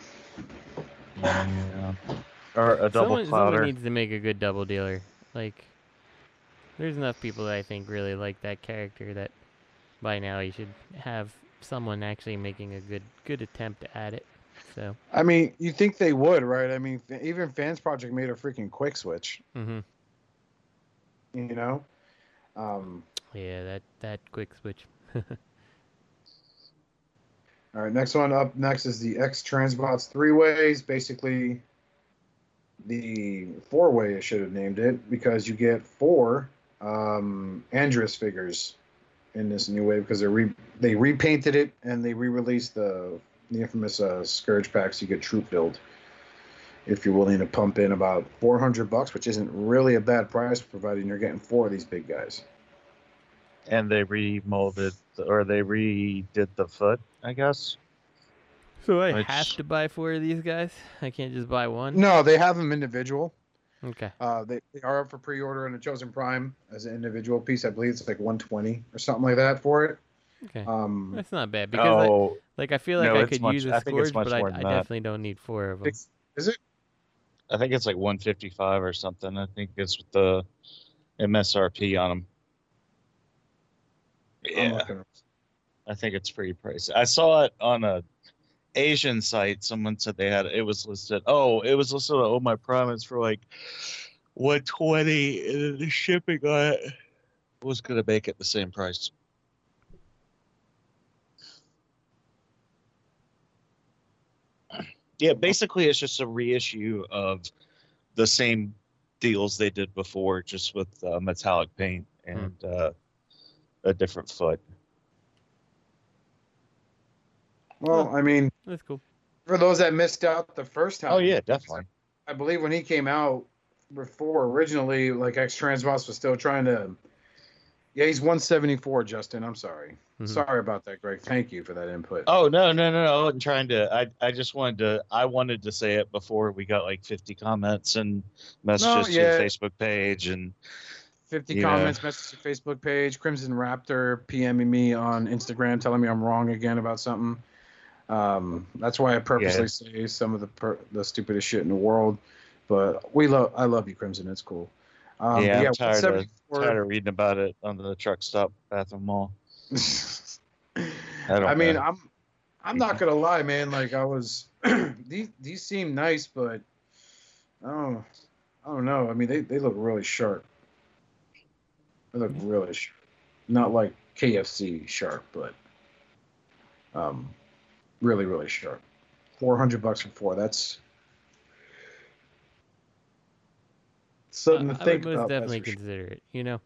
Yeah. Or a double someone, someone needs to make a good double dealer. Like, there's enough people that I think really like that character that by now you should have someone actually making a good good attempt at it. So, I mean, you think they would, right? I mean, even Fans Project made a freaking quick switch, Mm-hmm. you know. Um, yeah, that that quick switch. All right, next one up next is the X Transbots three ways. Basically, the four way I should have named it because you get four um, Andras figures in this new wave because they re- they repainted it and they re released the the infamous uh, Scourge packs. You get troop build if you're willing to pump in about 400 bucks, which isn't really a bad price, provided you're getting four of these big guys. And they remolded or they redid the foot, I guess. So I Which- have to buy four of these guys. I can't just buy one. No, they have them individual. Okay. Uh, they, they are up for pre-order on the Chosen Prime as an individual piece. I believe it's like 120 or something like that for it. Okay. Um, That's not bad because oh, like, like I feel like no, I could much- use I a think scourge, much but I, I definitely don't need four of them. It's- is it? I think it's like 155 or something. I think it's with the MSRP on them. Yeah. I think it's pretty pricey. I saw it on a Asian site. Someone said they had it was listed. Oh, it was listed on Oh My Promise for like 120, and the shipping on it was gonna make it the same price. Yeah, basically, it's just a reissue of the same deals they did before, just with uh, metallic paint and uh, a different foot. Well, I mean, That's cool. for those that missed out the first time. Oh yeah, definitely. I believe when he came out before originally, like X Transbots was still trying to. Yeah, he's 174, Justin. I'm sorry. Mhm. Sorry about that, Greg. Thank you for that input. Oh no, no, no, no! I wasn't trying to. I, I just wanted to. I wanted to say it before we got like 50 comments and messages yeah. to the Facebook page, and 50 Yeah. comments, message to Facebook page, Crimson Raptor PMing me on Instagram telling me I'm wrong again about something. Um, that's why I purposely Yeah. say some of the per- the stupidest shit in the world. But we love, I love you, Crimson. It's cool. Um, yeah, but I'm tired of tired of reading about it on the truck stop Bathroom Mall. I I mean, know. I'm I'm not gonna lie, man. Like I was, these these seem nice, but I don't I don't know. I mean, they, they look really sharp. They look really sharp. not like KFC sharp, but um, really really sharp. Four hundred bucks for four. That's something I, to I think would most about. definitely for sure. consider it. You know.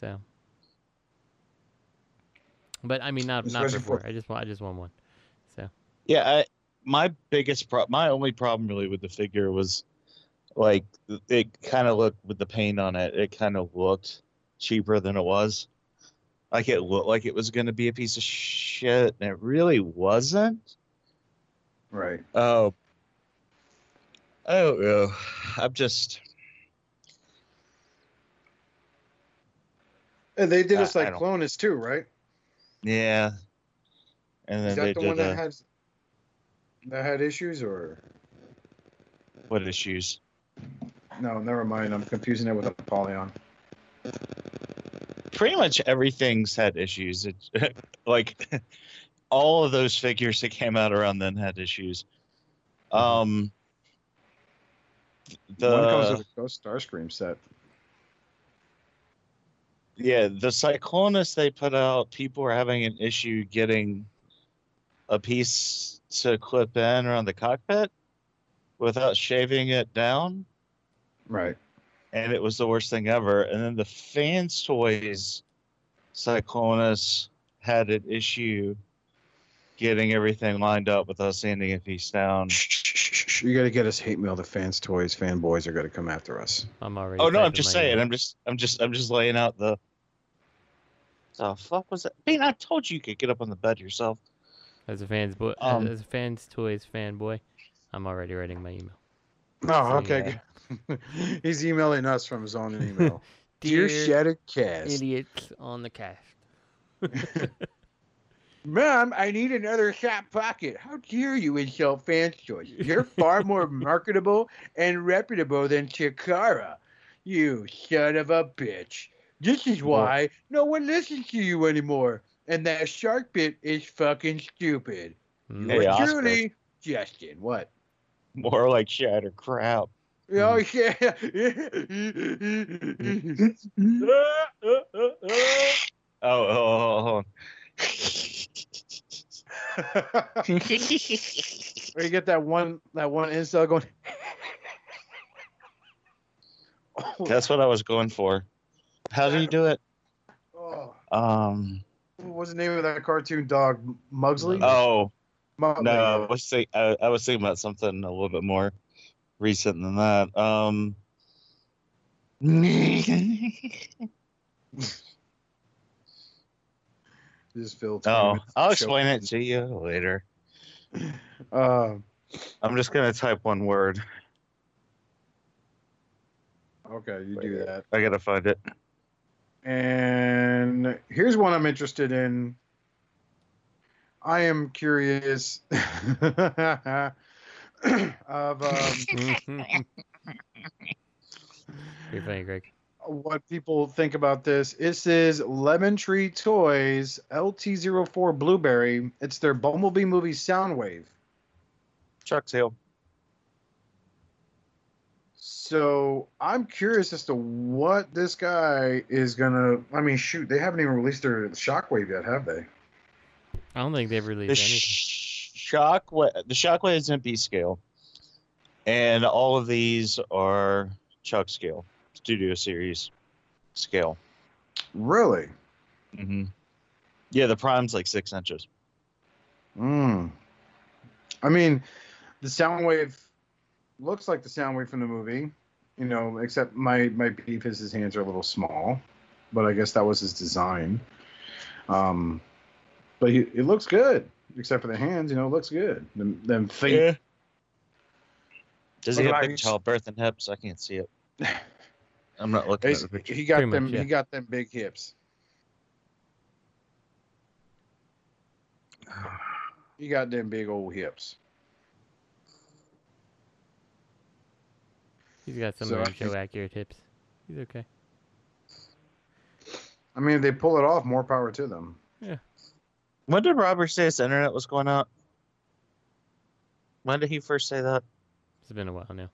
So. But I mean, not not for for- four. I just want I just want one. So Yeah, I, my biggest pro, my only problem really with the figure was like it kind of looked with the paint on it. It kind of looked cheaper than it was. Like it looked like it was going to be a piece of shit, and it really wasn't. Right. Oh, I don't know. I'm just And they did I- a I don't- Cyclonus too, right? yeah. And Is then they that the did one that a, has that had issues, or what issues? no? Never mind. I'm confusing it with Apollyon. Pretty much everything's had issues. It, like all of those figures that came out around then had issues. Um, the one comes with a Ghost Starscream set. yeah, the Cyclonus they put out, people were having an issue getting a piece to clip in around the cockpit without shaving it down. Right. And it was the worst thing ever. And then the fans toys Cyclonus had an issue getting everything lined up with us sanding a piece down. You got to get us hate mail. The fans, toys, fanboys are going to come after us. I'm already. Oh no, I'm just saying. email. I'm just I'm just I'm just laying out the the fuck was that? Bean, I told you you could get up on the bed yourself. As a fans boy, Um, as a fans toys fanboy, I'm already writing my email. Oh, okay. Yeah. Good. He's emailing us from his own email. Dear, Dear Shattered Cast, Idiots on the cast. Mom, I need another shot pocket. How dare you insult Fans Toys? You're far more marketable and reputable than Chikara. You son of a bitch. This is why no one listens to you anymore. And that shark bit is fucking stupid. Mm. Hey, Yours truly, Justin. What? More like shatter crap. Oh yeah. Oh, oh, oh. Where you get that one that one incel going. oh, That's what I was going for. How do you do it? oh, Um. what was the name of that cartoon dog? Mugsley? Oh Mugsley, no, I was think I, I was thinking about something a little bit more recent than that. Um. This is Phil. Oh, I'll explain it to you later. Uh, I'm just gonna type one word. okay, you do that. I gotta find it. And here's one I'm interested in. I am curious of um, Pretty funny, Greg. what people think about this. This is Lemon Tree Toys LT04 Blueberry. It's their Bumblebee movie Soundwave. Chuck Tail. So I'm curious as to what this guy is gonna. I mean, shoot, they haven't even released their Shockwave yet, have they? I don't think they've The released anything. sh- shockwave. The shockwave is in B scale, and all of these are Chuck scale, Studio Series scale. Really? hmm Yeah, the prime's like six inches. Hmm. I mean, the Soundwave looks like the Soundwave from the movie, you know, except my my beef is his hands are a little small, but I guess that was his design. Um, but he, it looks good, except for the hands. You know, it looks good. Them, them feet. Does he have like big he's- childbirth and hips? I can't see it. I'm not looking at the picture. he got Pretty them. much, yeah. He got them big hips. He got them big old hips. He's got some So I show accurate hips. He's okay. I mean, if they pull it off, more power to them. When did Robert say his internet was going out? When did he first say that? It's been a while now.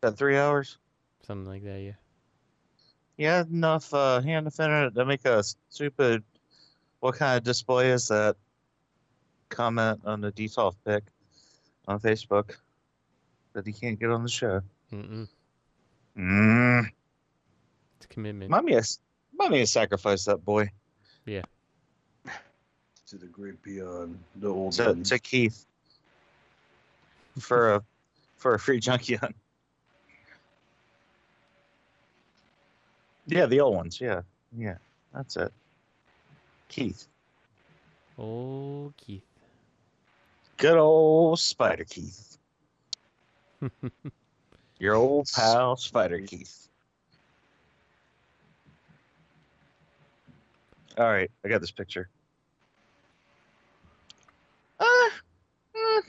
That three hours? Something like that, yeah. he had enough uh, hand enough internet to make a stupid. What kind of display is that? Comment on the Detolf pic on Facebook that he can't get on the show. Mm-mm. Mm. It's a commitment. Might me to, might me to sacrifice that boy Yeah. To the great beyond the old to, ones. to Keith for a for a free junkie hunt. Yeah, the old ones. Yeah, yeah, that's it. Keith, Oh, Keith. good old Spider Keith, your old pal Spider Keith. All right, I got this picture. Uh, mm,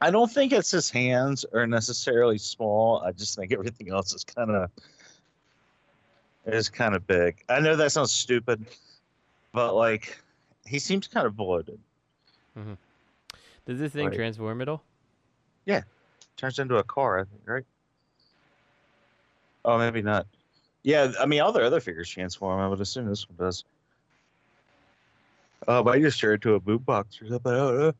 I don't think it's his hands are necessarily small. I just think everything else is kind of is kind of big. I know that sounds stupid, but like he seems kind of bloated. Mm-hmm. Does this thing Right. transform at all? Yeah, turns into a car, I think, right? Oh, maybe not. Yeah, I mean, all the other figures transform. I would assume this one does. Oh, but I just turned into a boot box or something. I don't know.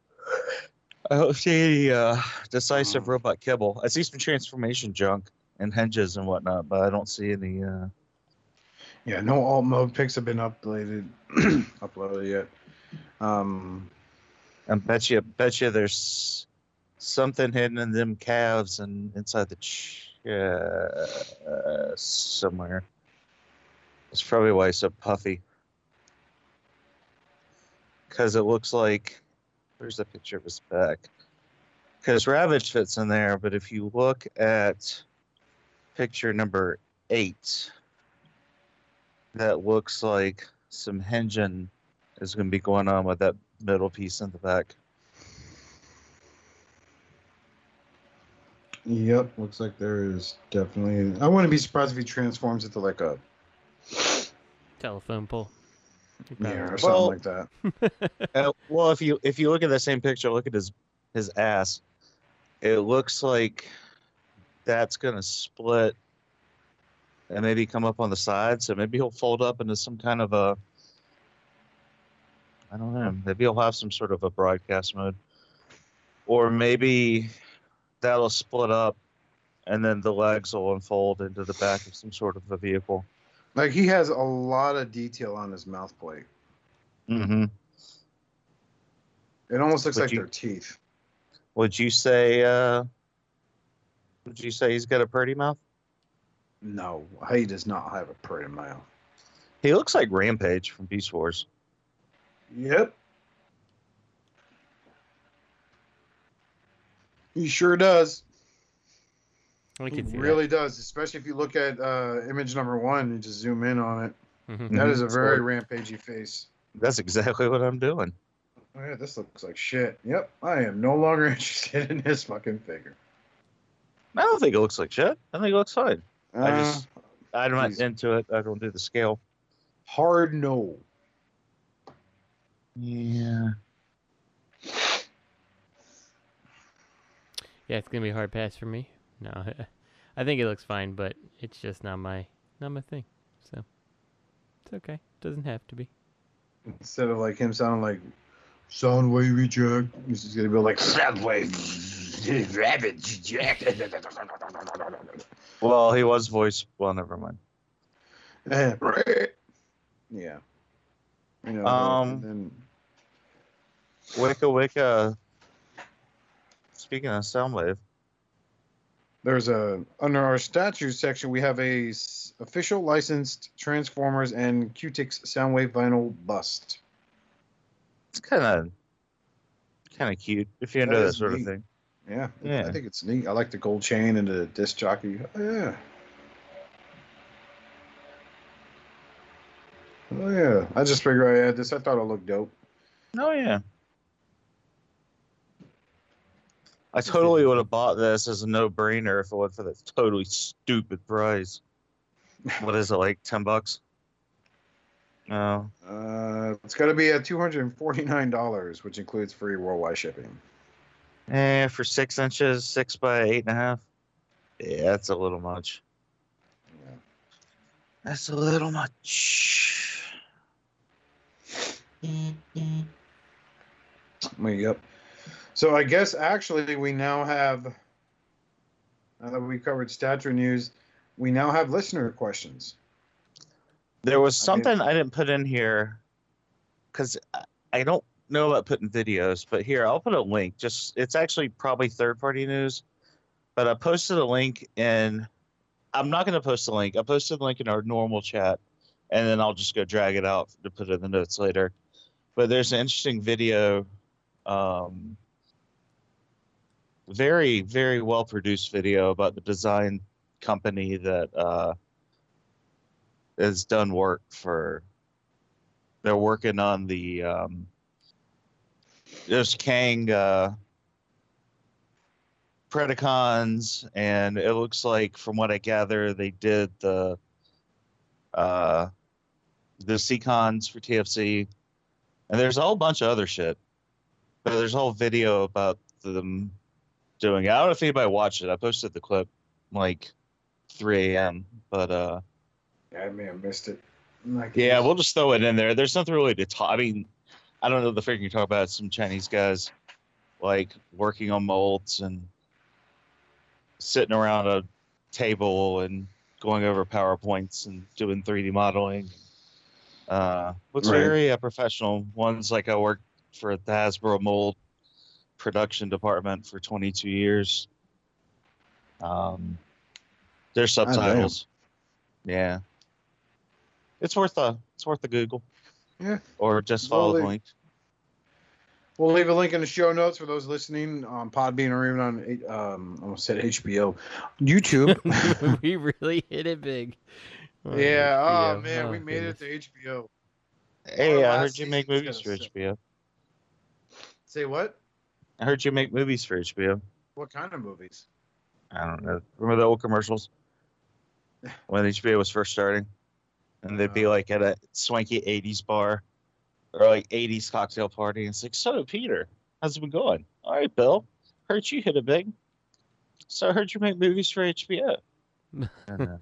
I don't see any uh, decisive robot kibble. I see some transformation junk and hinges and whatnot, but I don't see any. Uh... Yeah, no alt mode pics have been uploaded uploaded yet. Um, I bet you, bet you, there's something hidden in them calves and inside the chest somewhere. That's probably why it's so puffy. Because it looks like where's the picture of his back? Because Ravage fits in there, but if you look at picture number eight, that looks like some hinging is going to be going on with that middle piece in the back. yep, looks like there is definitely. I wouldn't be surprised if he transforms into like a Telephone pole. Yeah or something Well- like that. Uh, well, if you if you look at the same picture, look at his his ass. It looks like that's gonna split and maybe come up on the side. So maybe he'll fold up into some kind of a. I don't know. Maybe he'll have some sort of a broadcast mode, or maybe that'll split up, and then the legs will unfold into the back of some sort of a vehicle. Like he has a lot of detail on his mouth plate. Mm-hmm. It almost looks Would like you- their teeth. Would you say? uh Would you say he's got a pretty mouth? No, he does not have a pretty mouth. He looks like Rampage from Beast Wars. Yep. He sure does. I He can see really does, especially if you look at uh, image number one and just zoom in on it. that. Mhm. That is a Mhm. very rampagey face. That's exactly what I'm doing. Oh, yeah, this looks like shit. Yep, I am no longer interested in this fucking figure. I don't think it looks like shit. I think it looks fine. I Uh, just, I'm not please. into it. I don't do the scale. hard no. Yeah. Yeah, it's gonna be a hard pass for me. No, I think it looks fine, but it's just not my not my thing. So it's okay. Doesn't have to be. Instead of like him sounding like Soundwave reject, he's just gonna be like Soundwave rabbit reject. Well, he was voiced. Well, never mind. Eh, yeah. You know, Um, then Wicca Wicca. Speaking of Soundwave, there's a under our statues section we have a s- official licensed Transformers and Qtix Soundwave vinyl bust. it's kind of kind of cute if you're into That that sort of thing. Yeah, Yeah. I think it's neat. I like the gold chain and the disc jockey. Oh, yeah. Oh yeah. I just figured I had this. I thought it looked dope. Oh yeah. I totally would have bought this as a no-brainer if it wasn't for that totally stupid price. What is it like, ten bucks? No, Uh, it's got to be at two hundred and forty nine dollars, which includes free worldwide shipping. eh, for six inches, six by eight and a half. Yeah, that's a little much. Yeah. That's a little much. Yep. So I guess actually we now have, now that we covered stature news, we now have listener questions. There was I mean- something I didn't put in here because I don't know about putting videos, but here I'll put a link. Just it's actually probably third party news, but I posted a link in. I'm not going to post a link. I posted a link in our normal chat, and then I'll just go drag it out to put it in the notes later. But there's an interesting video, um, very very well produced video about the design company that uh, has done work for. They're working on the um, there's Cang uh, Predacons, and it looks like, from what I gather, they did the uh, the Seacons for TFC, and there's a whole bunch of other shit. But there's a whole video about them doing it. I don't know if anybody watched it. I posted the clip like 3 a.m. But uh, Yeah, I may have missed it. Like, yeah, we'll just throw it in there. There's nothing really to talk. I mean, I don't know the figure you talk about. Some Chinese guys like working on molds and sitting around a table and going over PowerPoints and doing 3D modeling. Uh, looks Right. very uh, professional. One's like I worked for the Hasbro mold production department for 22 years. Um, there's subtitles. Yeah, it's worth a it's worth a Google. Yeah. Or just follow the link. We'll leave a link in the show notes for those listening on Podbean or even on um, I almost said HBO, YouTube. we really hit it big. on yeah. Oh HBO. man, we Oh, made goodness. it to HBO. Hey, I heard you make movies for. HBO. Say what? I heard you make movies for HBO. What kind of movies? I don't know. Remember the old commercials when HBO was first starting, and they'd be Uh. like at a swanky '80s bar or like '80s cocktail party, and it's like, "So, Peter, how's it been going? All right, Bill. Heard you hit a big. So I heard you make movies for HBO." And, uh,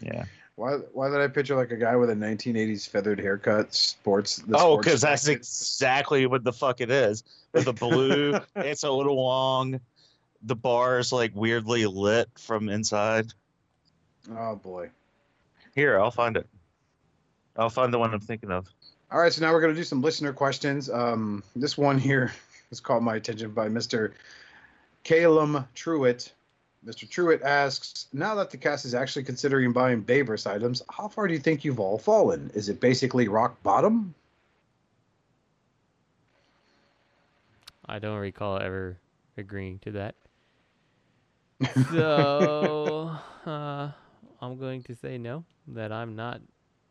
yeah. Why? Why did I picture like a guy with a 1980s feathered haircut, sports? the Oh, because that's exactly what the fuck it is. With the blue, it's a little long. The bar is like weirdly lit from inside. Oh boy. Here, I'll find it. I'll find the one I'm thinking of. All right, so now we're going to do some listener questions. Um, this one here was called my attention by Mr. Calum Truitt. Mr. Truitt asks, now that the cast is actually considering buying Bayverse items, how far do you think you've all fallen? Is it basically rock bottom? I don't recall ever agreeing to that. So uh, I'm going to say no. That I'm not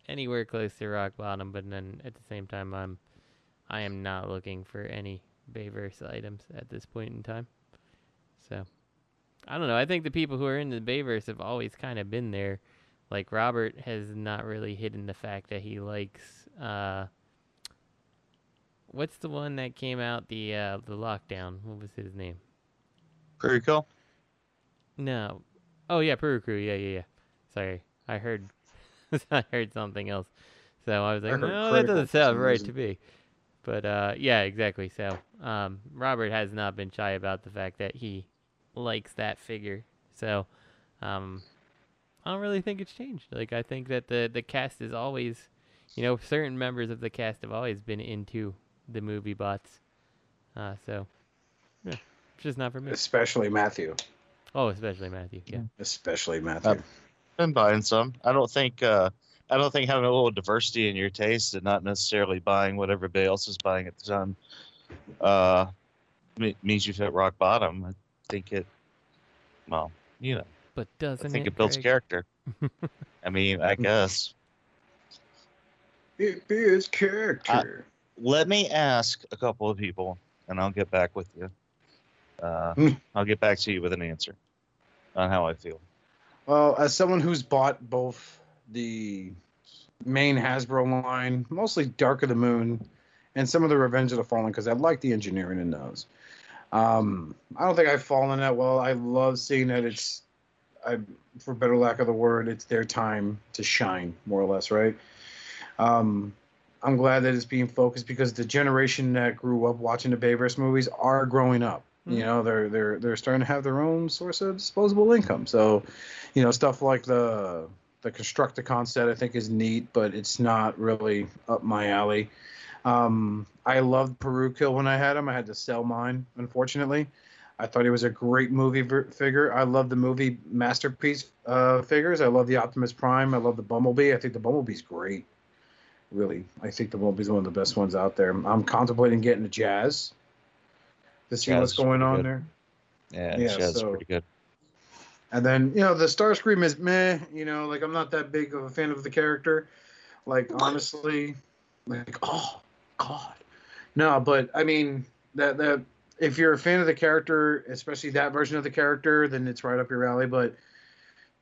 anywhere close to rock bottom, but then at the same time, I'm I am not looking for any Bayverse items at this point in time. So I don't know. I think the people who are in the Bayverse have always kind of been there. Like Robert has not really hidden the fact that he likes. Uh, what's the one that came out the uh, the lockdown? What was his name? Pretty cool. No. Oh yeah, Peru Crew. Yeah, yeah, yeah. Sorry, I heard. I heard something else. So I was like, heard no, that doesn't sound right to me. But uh, yeah, exactly. So um, Robert has not been shy about the fact that he likes that figure. So um, I don't really think it's changed. Like I think that the the cast is always, you know, certain members of the cast have always been into the movie bots. Uh, so yeah, it's just not for me. Especially Matthew. Oh, especially Matthew. Yeah. Especially Matthew. I've been buying some. I don't think. uh I don't think having a little diversity in your taste and not necessarily buying what everybody else is buying at the time uh, means you've hit rock bottom. I think it. Well, you know, But doesn't I think it, it builds Craig? character. I mean, I guess. It builds character. let me ask a couple of people and I'll get back with you. Uh, Hmm. I'll get back to you with an answer on how I feel. Well, as someone who's bought both the main Hasbro line, mostly Dark of the Moon, and some of the Revenge of the Fallen, because I like the engineering in those. Um, I don't think I've fallen that well. I love seeing that it's I, for better lack of the word, it's their time to shine, more or less, right? Um, I'm glad that it's being focused because the generation that grew up watching the Bayverse movies are growing up. You know, they're they're they're starting to have their own source of disposable income. So, you know, stuff like the the Constructicon set I think is neat, but it's not really up my alley. Um, I loved Peru Kill when I had him. I had to sell mine, unfortunately. I thought he was a great movie figure. I love the movie masterpiece uh, figures. I love the Optimus Prime. I love the Bumblebee. I think the Bumblebee's great. Really, I think the Bumblebee's one of the best ones out there. I'm contemplating getting a Jazz to see Jazz what's going on good. there. Yeah, Yeah, Jazz is so- pretty good. And then you know the Starscream is meh. You know, like I'm not that big of a fan of the character. Like honestly, like oh god, no. But I mean that that if you're a fan of the character, especially that version of the character, then it's right up your alley. But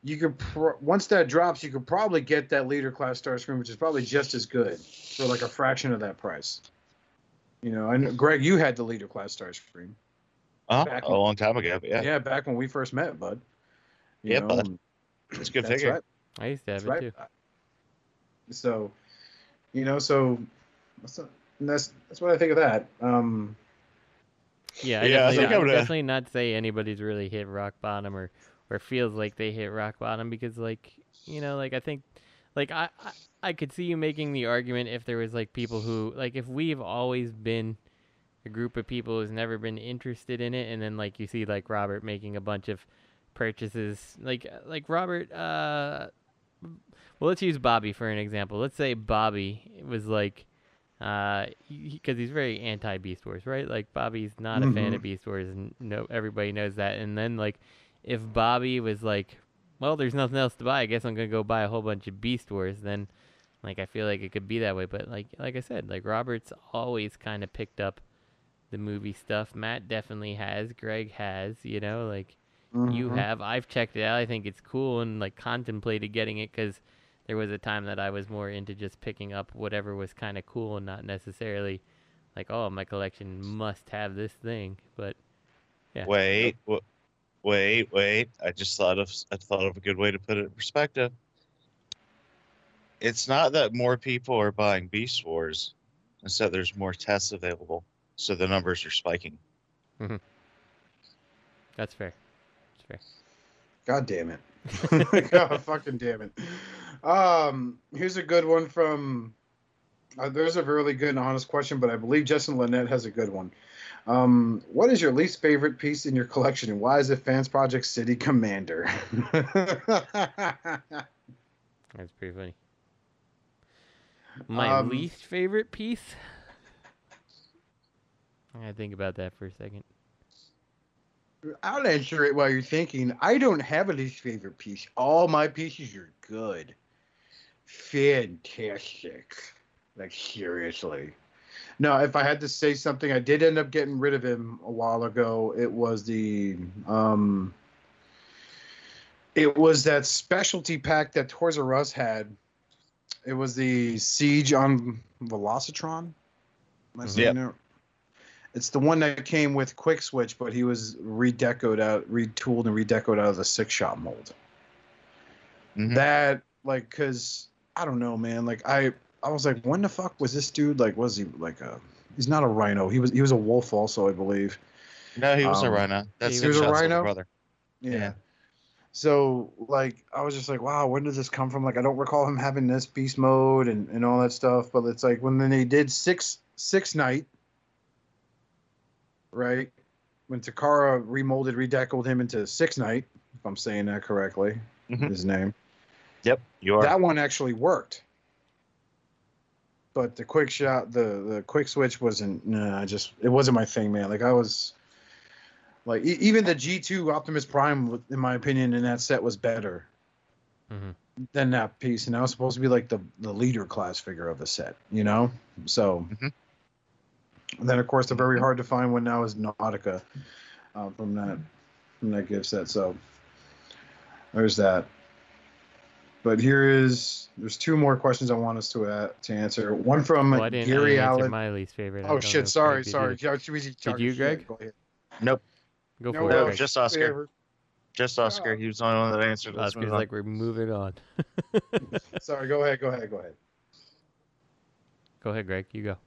you could pro- once that drops, you could probably get that leader class star Starscream, which is probably just as good for like a fraction of that price. You know, and Greg, you had the leader class Starscream. Uh, Back a when- long time ago, yeah. Yeah, back when we first met, bud. You Yeah, know, bud. It's a good that's figure. right. I used to have That's it right. too. So, you know, so that's and that's that's what I think of that. Um, Yeah, I Yeah, I definitely, think not, I'm gonna- definitely not say anybody's really hit rock bottom or or feels like they hit rock bottom because like you know like I think like I, I I could see you making the argument if there was like people who like if we've always been a group of people who's never been interested in it and then like you see like Robert making a bunch of purchases like like Robert uh well let's use Bobby for an example let's say Bobby was like uh because he's very anti Beast Wars right? Like Bobby's not a fan Mhm. of Beast Wars and no everybody knows that. And then like if Bobby was like well there's nothing else to buy. I guess I'm gonna go buy a whole bunch of Beast Wars then like I feel like it could be that way. But like like I said like Robert's always kind of picked up the movie stuff. Matt definitely has. Greg has you know? Like you mhm. have. I've checked it out. I think it's cool and like contemplated getting it because there was a time that I was more into just picking up whatever was kind of cool and not necessarily like oh my collection must have this thing but yeah Wait, wa- wait, wait. I just thought of I thought of a good way to put it in perspective. It's not that more people are buying Beast Wars, instead there's more tests available, so the numbers are spiking. Mm-hmm. that's fair that's fair God damn it. God fucking damn it. Um, here's a good one from. Uh, there's a really good and honest question, but I believe Justin Lynette has a good one. Um, what is your least favorite piece in your collection, and why is it Fans Project City Commander? that's pretty funny my Um, least favorite piece I gotta think about that for a second I'll answer it while you're thinking. I don't have a least favorite piece. All my pieces are good. Fantastic. Like, seriously. No, if I had to say something, I did end up getting rid of him a while ago. It was the. um It was that specialty pack that Toys R Us had. It was the Siege on Velocitron. Am I saying Yep. it? It's the one that came with Quick Switch, but he was redecoed out, retooled, and redecoed out of the six shot mold. Mhm. That like, cause I don't know, man. Like I, I was like, when the fuck was this dude? Like, was he like a? He's not a rhino. He was. He was a wolf, also, I believe. No, he was a Um, rhino. That's he was a rhino? brother. Yeah. Yeah. So like, I was just like, wow, when did this come from? Like, I don't recall him having this beast mode and and all that stuff. But it's like when then they did six six night, right? When Takara remolded, redecoed him into six night, if I'm saying that correctly, Mhm. his name. Yep, you are. That one actually worked. But the quick shot, the the quick switch wasn't. Nah, I just it wasn't my thing, man. Like I was, like e- even the G2 Optimus Prime, in my opinion, in that set was better Mhm. than that piece, and I was supposed to be like the the leader class figure of the set, you know. So, Mhm. and then of course the very hard to find one now is Nautica uh, from that from that gift set. So there's that. But here is there's two more questions I want us to uh, to answer. One from well, I didn't, I Gary didn't Allen. my least favorite Oh shit! if Sorry, did sorry. either. Did you, Did you, Greg? Go ahead. Nope. go No, for well, it Greg. just Oscar. Whatever. Just Oscar. He was the only one that answered. Let's Oscar's move like, we're moving on. Sorry, go ahead, go ahead, go ahead. Go ahead, Greg. You go.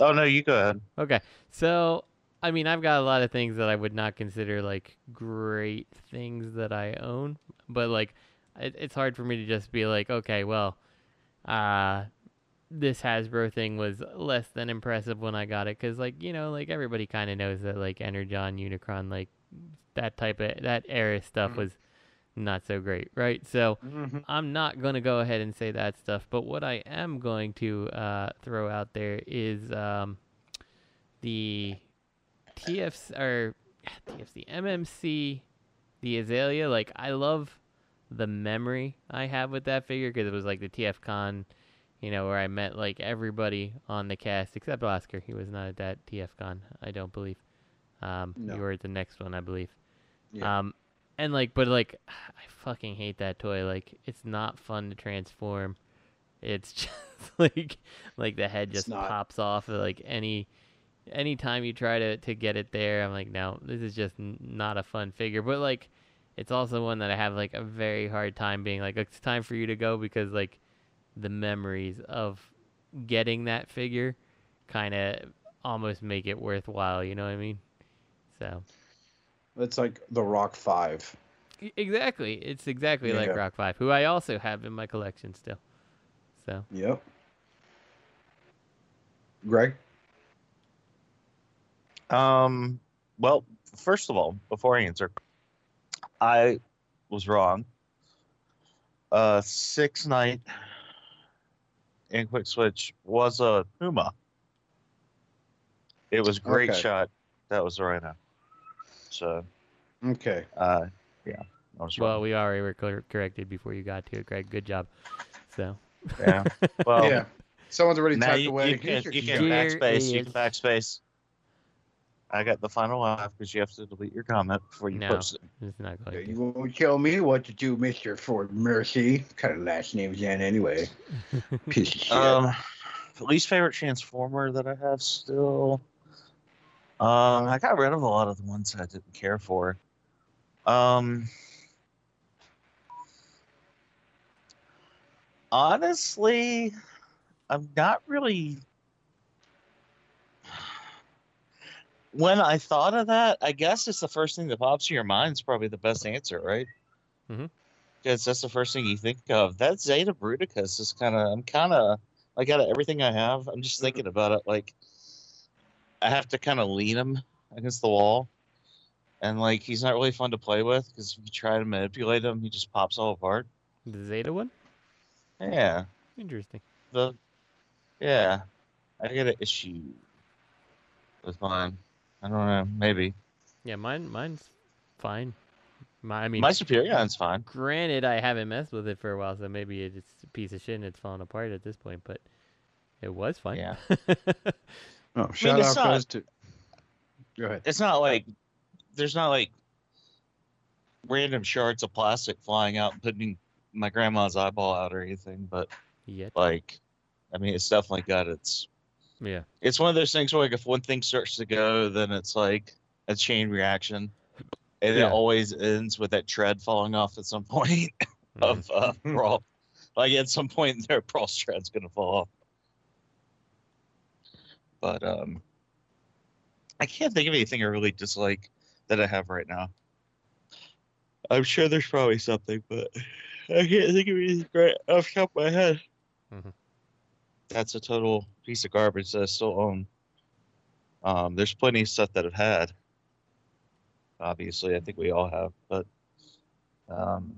Oh no, you go ahead. Okay. So, I mean, I've got a lot of things that I would not consider like great things that I own, but like, it, it's hard for me to just be like, okay, well, uh, this Hasbro thing was less than impressive when I got it, because like, you know, like everybody kind of knows that like Energon, Unicron, like that type of that era stuff was not so great, right? So I'm not going to go ahead and say that stuff, but what I am going to uh, throw out there is um, the TFC or TFC MMC, the Azalea. Like I love the memory I have with that figure because it was like the TFcon, you know, where I met like everybody on the cast except Oscar. He was not at that TFcon, I don't believe. Um, No. You were at the next one, I believe. Yeah. Um, and like, but like, I fucking hate that toy. Like, it's not fun to transform. It's just like, like the head just pops off. Like any, anytime you try to to get it there, I'm like, no, this is just n- not a fun figure. But like, it's also one that I have like a very hard time being like, it's time for you to go because like, the memories of getting that figure, kind of almost make it worthwhile. You know what I mean? So. It's like the Rock Five. Exactly. It's exactly like Rock 5, who I also have in my collection still. So, Yep. Greg. Um. Well, first of all, before I answer, I was wrong. Uh, six night in quick switch was a Puma. It was great Okay. shot. That was the right now. So, Okay. uh, yeah, I was well, wrong. we already were cor- corrected before you got to it, Greg. Good job. So, yeah. Well, yeah. Someone's already now typed you, away. you can, you can backspace. You can backspace. I got the final laugh because you have to delete your comment before you No. post it. it's not going to. You won't tell me what to do, Mister Ford Mercy. What kind of last name is that anyway? Piece of shit. Um, least favorite Transformer that I have still. Um, I got rid of a lot of the ones I didn't care for. Um, honestly, I'm not really. When I thought of that, I guess it's the first thing that pops in your mind. Is probably the best answer, right? Mm-hmm. Because that's the first thing you think of. That Zeta Bruticus is kind of. I'm kind of like out of everything I have. I'm just thinking mm-hmm. about it. Like, I have to kind of lean him against the wall, and like he's not really fun to play with because if you try to manipulate him, he just pops all apart. The Zeta one? Yeah, Interesting. the yeah, I got an issue with mine. I don't know, maybe Yeah, mine mine's fine. My, I mean, my Superion's fine. granted, I haven't messed with it for a while, so maybe it's a piece of shit and it's falling apart at this point, but it was fine. Yeah. Oh, shout it's out not- to. Go ahead. It's not like there's not like random shards of plastic flying out and putting my grandma's eyeball out or anything, but Yet. like, I mean, it's definitely got its Yeah. it's one of those things where like if one thing starts to go, then it's like a chain reaction, and Yeah. it always ends with that tread falling off at some point of uh, brawl. Like at some point, their brawl tread's gonna fall off. But um, I can't think of anything I really dislike that I have right now. I'm sure there's probably something, but I can't think of anything right off the top of my head. Mhm. That's a total piece of garbage that I still own. Um, there's plenty of stuff that I've had. Obviously, I think we all have, but um,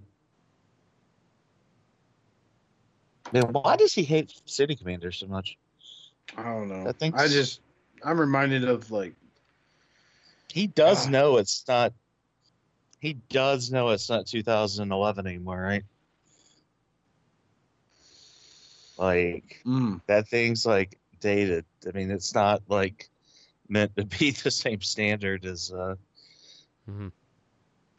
man, why does he hate City Commander so much? I don't know. I think I just. I'm reminded of like. He does Ah. know it's not. He does know it's not 2011 anymore, right? Like Mm, that thing's like dated. I mean, it's not like meant to be the same standard as uh, Mhm.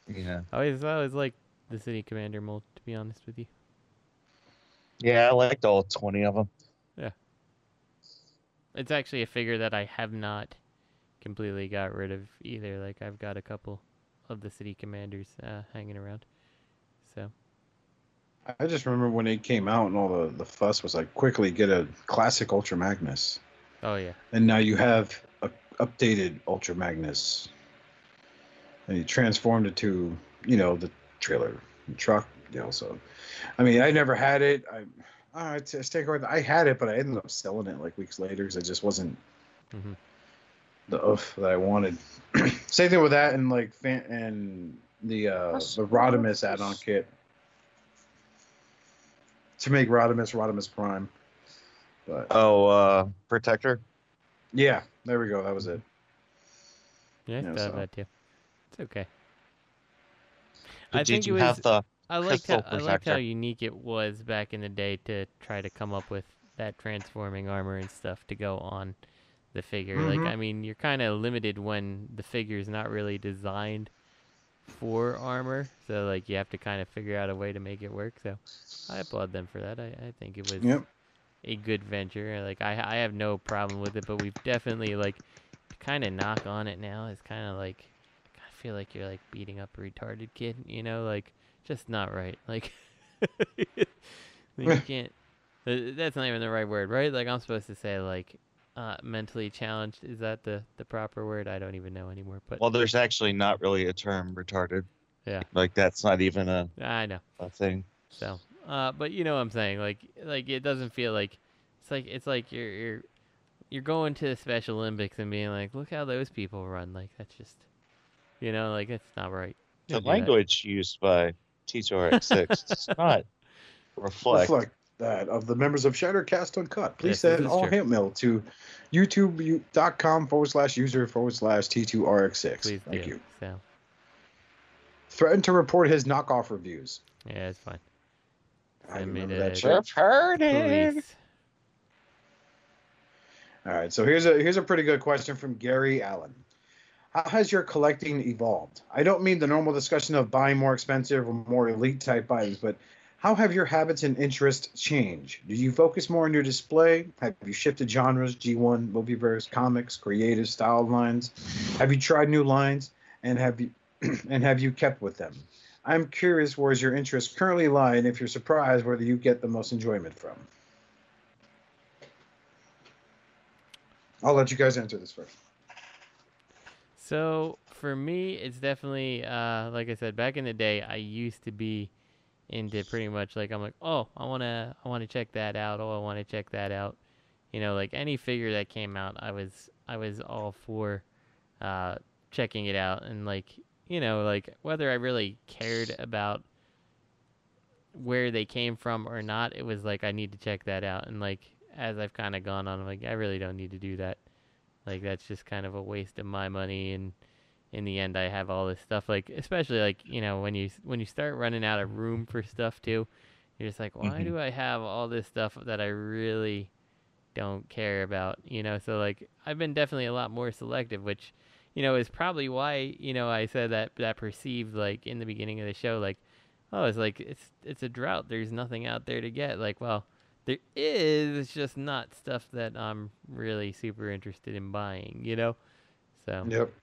you know. I always, I always like the City Commander mold, to be honest with you. Yeah, I liked all 20 of them. Yeah. It's actually a figure that I have not completely got rid of either. Like I've got a couple of the city commanders uh, hanging around. So I just remember when it came out and all the, the fuss was like, quickly get a classic Ultra Magnus. oh yeah, And now you have a updated Ultra Magnus. And you transformed it to, you know, the trailer truck. You know, so, I mean, I never had it. I, I, t- take away I had it, but I ended up selling it like weeks later because it just wasn't Mhm. the oof that I wanted. Same thing with that and like fan- and the uh the Rodimus add-on kit to make Rodimus Rodimus Prime. But Oh, uh, Protector. yeah, there we go. That was it. yeah, I Yeah, thought so- of that too. It's okay. But I think you it was. have the I liked how crystal I liked how unique it was back in the day to try to come up with that transforming armor and stuff to go on the figure. Mhm. Like I mean, you're kind of limited when the figure's not really designed for armor, so like you have to kind of figure out a way to make it work. So I applaud them for that. I, I think it was Yep. a good venture. Like I I have no problem with it, but we've definitely like kind of knock on it now. It's kind of like I feel like you're like beating up a retarded kid, you know, like just not right. Like, you can't. uh, That's not even the right word, right? Like I'm supposed to say like uh, mentally challenged. Is that the the proper word? I don't even know anymore. But Well, there's actually not really a term retarded. Yeah. Like that's not even a, I know. a thing. So, uh, but you know what I'm saying? Like, like it doesn't feel like it's like it's like you're you're you're going to the Special Olympics and being like, look how those people run. Like that's just, you know, like it's not right. The Don't that. language used by T2RX6 does not reflect. reflect that of the members of Shattercast Uncut. Please Yes, send all true. hate mail to youtube.com forward slash user forward slash T2RX6. Please Thank do. you. So Threaten to report his knockoff reviews. yeah, it's fine. I Send me remember that to shit. Police. All right, so here's a here's a pretty good question from Gary Allen. How has your collecting evolved? I don't mean the normal discussion of buying more expensive or more elite type items, but how have your habits and interests changed? Do you focus more on your display? Have you shifted genres, G1, Movieverse, comics, creative style lines? Have you tried new lines and have you and have you kept with them? I'm curious where your interests currently lie and if you're surprised whether you get the most enjoyment from. I'll let you guys answer this first. So for me, it's definitely uh, like I said back in the day. I used to be into pretty much like I'm like, oh, I wanna I wanna check that out. Oh, I wanna check that out. You know, like any figure that came out, I was I was all for uh, checking it out and like you know like whether I really cared about where they came from or not, it was like I need to check that out. And like as I've kind of gone on, I'm like I really don't need to do that. Like that's just kind of a waste of my money and in the end I have all this stuff like especially like, you know, when you when you start running out of room for stuff too, you're just like, why Mhm. do I have all this stuff that I really don't care about, you know? So like I've been definitely a lot more selective, which you know is probably why, you know, I said that that perceived like in the beginning of the show like oh, it's like it's it's a drought. There's nothing out there to get. Like, well, there is. It's just not stuff that I'm really super interested in buying. You know. So. Yep.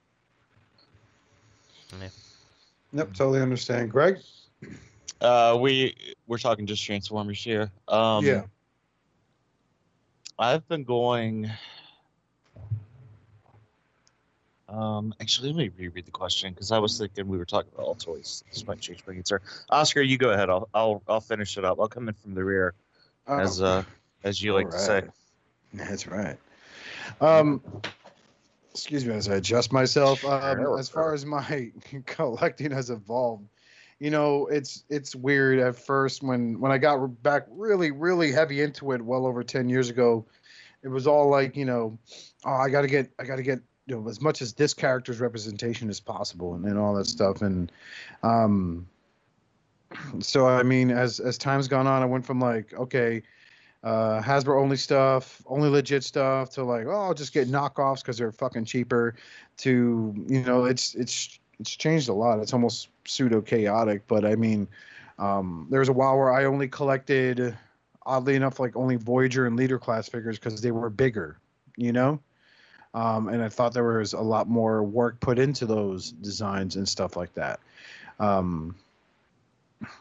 Yeah. Yep, totally understand. Greg? Uh, we we're talking just Transformers here. Um, Yeah. I've been going. Um, actually, let me reread the question because I was thinking we were talking about all toys. This might change my answer. Oscar, you go ahead. I'll I'll I'll finish it up. I'll come in from the rear, Oh, as uh as you like to say. That's right. Um, excuse me as I adjust myself. Um, as far as my collecting has evolved, you know, it's it's weird at first when when I got back really really heavy into it well over ten years ago. It was all like you know, oh I got to get I got to get you know as much as this character's representation as possible and, and all that stuff and um so I mean, as as time's gone on, I went from like, okay, uh, Hasbro only stuff, only legit stuff, to like, oh, I'll just get knockoffs because they're fucking cheaper. To you know, it's it's it's changed a lot. It's almost pseudo chaotic, but I mean, um, there was a while where I only collected, oddly enough, like only Voyager and Leader class figures because they were bigger, you know. um, and I thought there was a lot more work put into those designs and stuff like that. Um,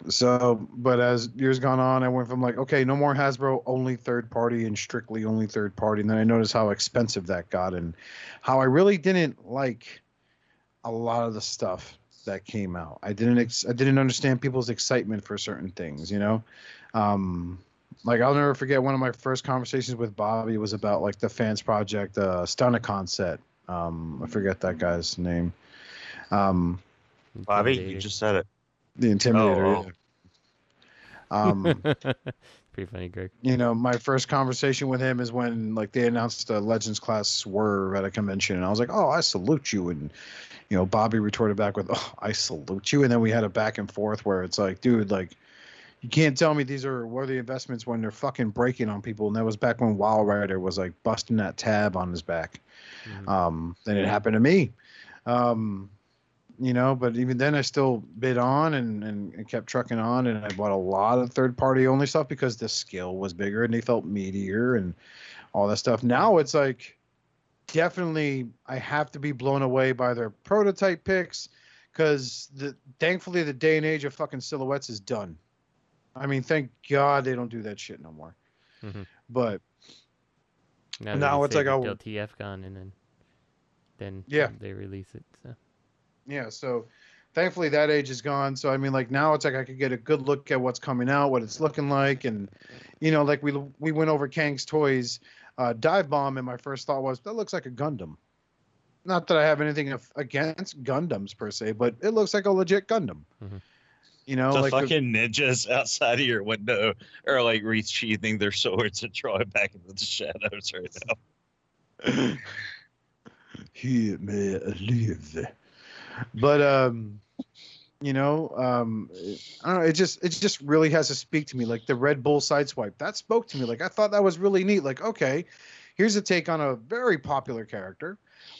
so, but as years gone on, I went from like, okay, no more Hasbro, only third party and strictly only third party. And then I noticed how expensive that got and how I really didn't like a lot of the stuff that came out. I didn't, ex- I didn't understand people's excitement for certain things, you know? Um, like I'll never forget one of my first conversations with Bobby was about like the fans project, uh, Stunticon set. Um, I forget that guy's name. Um, Bobby, you just said it. The Intimidator. Oh, yeah. Um, Pretty funny, Greg. you know, my first conversation with him is when like they announced a Legends class swerve at a convention, and I was like, "Oh, I salute you," and you know, Bobby retorted back with, "Oh, I salute you," and then we had a back and forth where it's like, dude, like. You can't tell me these are worthy investments when they're fucking breaking on people. And that was back when Wild Rider was like busting that tab on his back. Um, then it happened to me. Um, you know, but even then I still bid on and, and, and kept trucking on and I bought a lot of third party only stuff because the scale was bigger and they felt meatier and all that stuff. Now it's like definitely I have to be blown away by their prototype picks because the thankfully the day and age of fucking silhouettes is done. I mean, thank God they don't do that shit no more. Mhm. But Now, Now it's like, a TF gone, and then then Yeah. they release it. So yeah so thankfully that age is gone so i mean like now it's like i could get a good look at what's coming out what it's looking like and you know like we we went over Cang's toys uh dive bomb and my first thought was that looks like a gundam not that i have anything af- against gundams per se but it looks like a legit gundam Mhm. you know the like the- fucking ninjas outside of your window are like resheathing their swords and drawing back into the shadows right now. he may live. But um, you know, um, I don't know. It just it just really has to speak to me. Like the Red Bull sideswipe, that spoke to me. Like I thought that was really neat. Like okay, here's a take on a very popular character,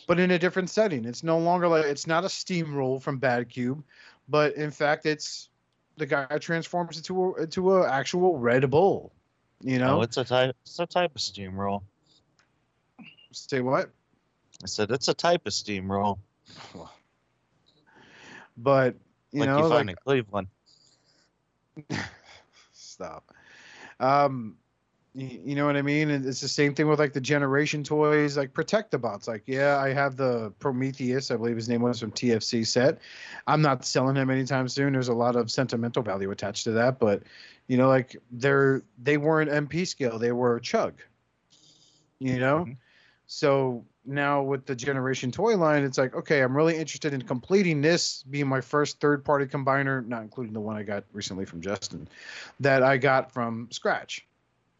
but in a different setting. It's no longer like it's not a steamroll from Bad Cube, but in fact it's the guy transforms into a into a actual Red Bull. You know, No, it's a type. It's a type of steamroll. say what? I said it's a type of steamroll. But you like know, you like find in Cleveland. stop um you, you know what i mean and it's the same thing with like the generation toys like Protectobots. like yeah i have the prometheus i believe his name was from tfc set i'm not selling him anytime soon there's a lot of sentimental value attached to that but you know like they're they weren't mp scale they were chug you know Mhm. so now with the generation toy line it's like okay i'm really interested in completing this being my first third party combiner not including the one i got recently from justin that i got from scratch.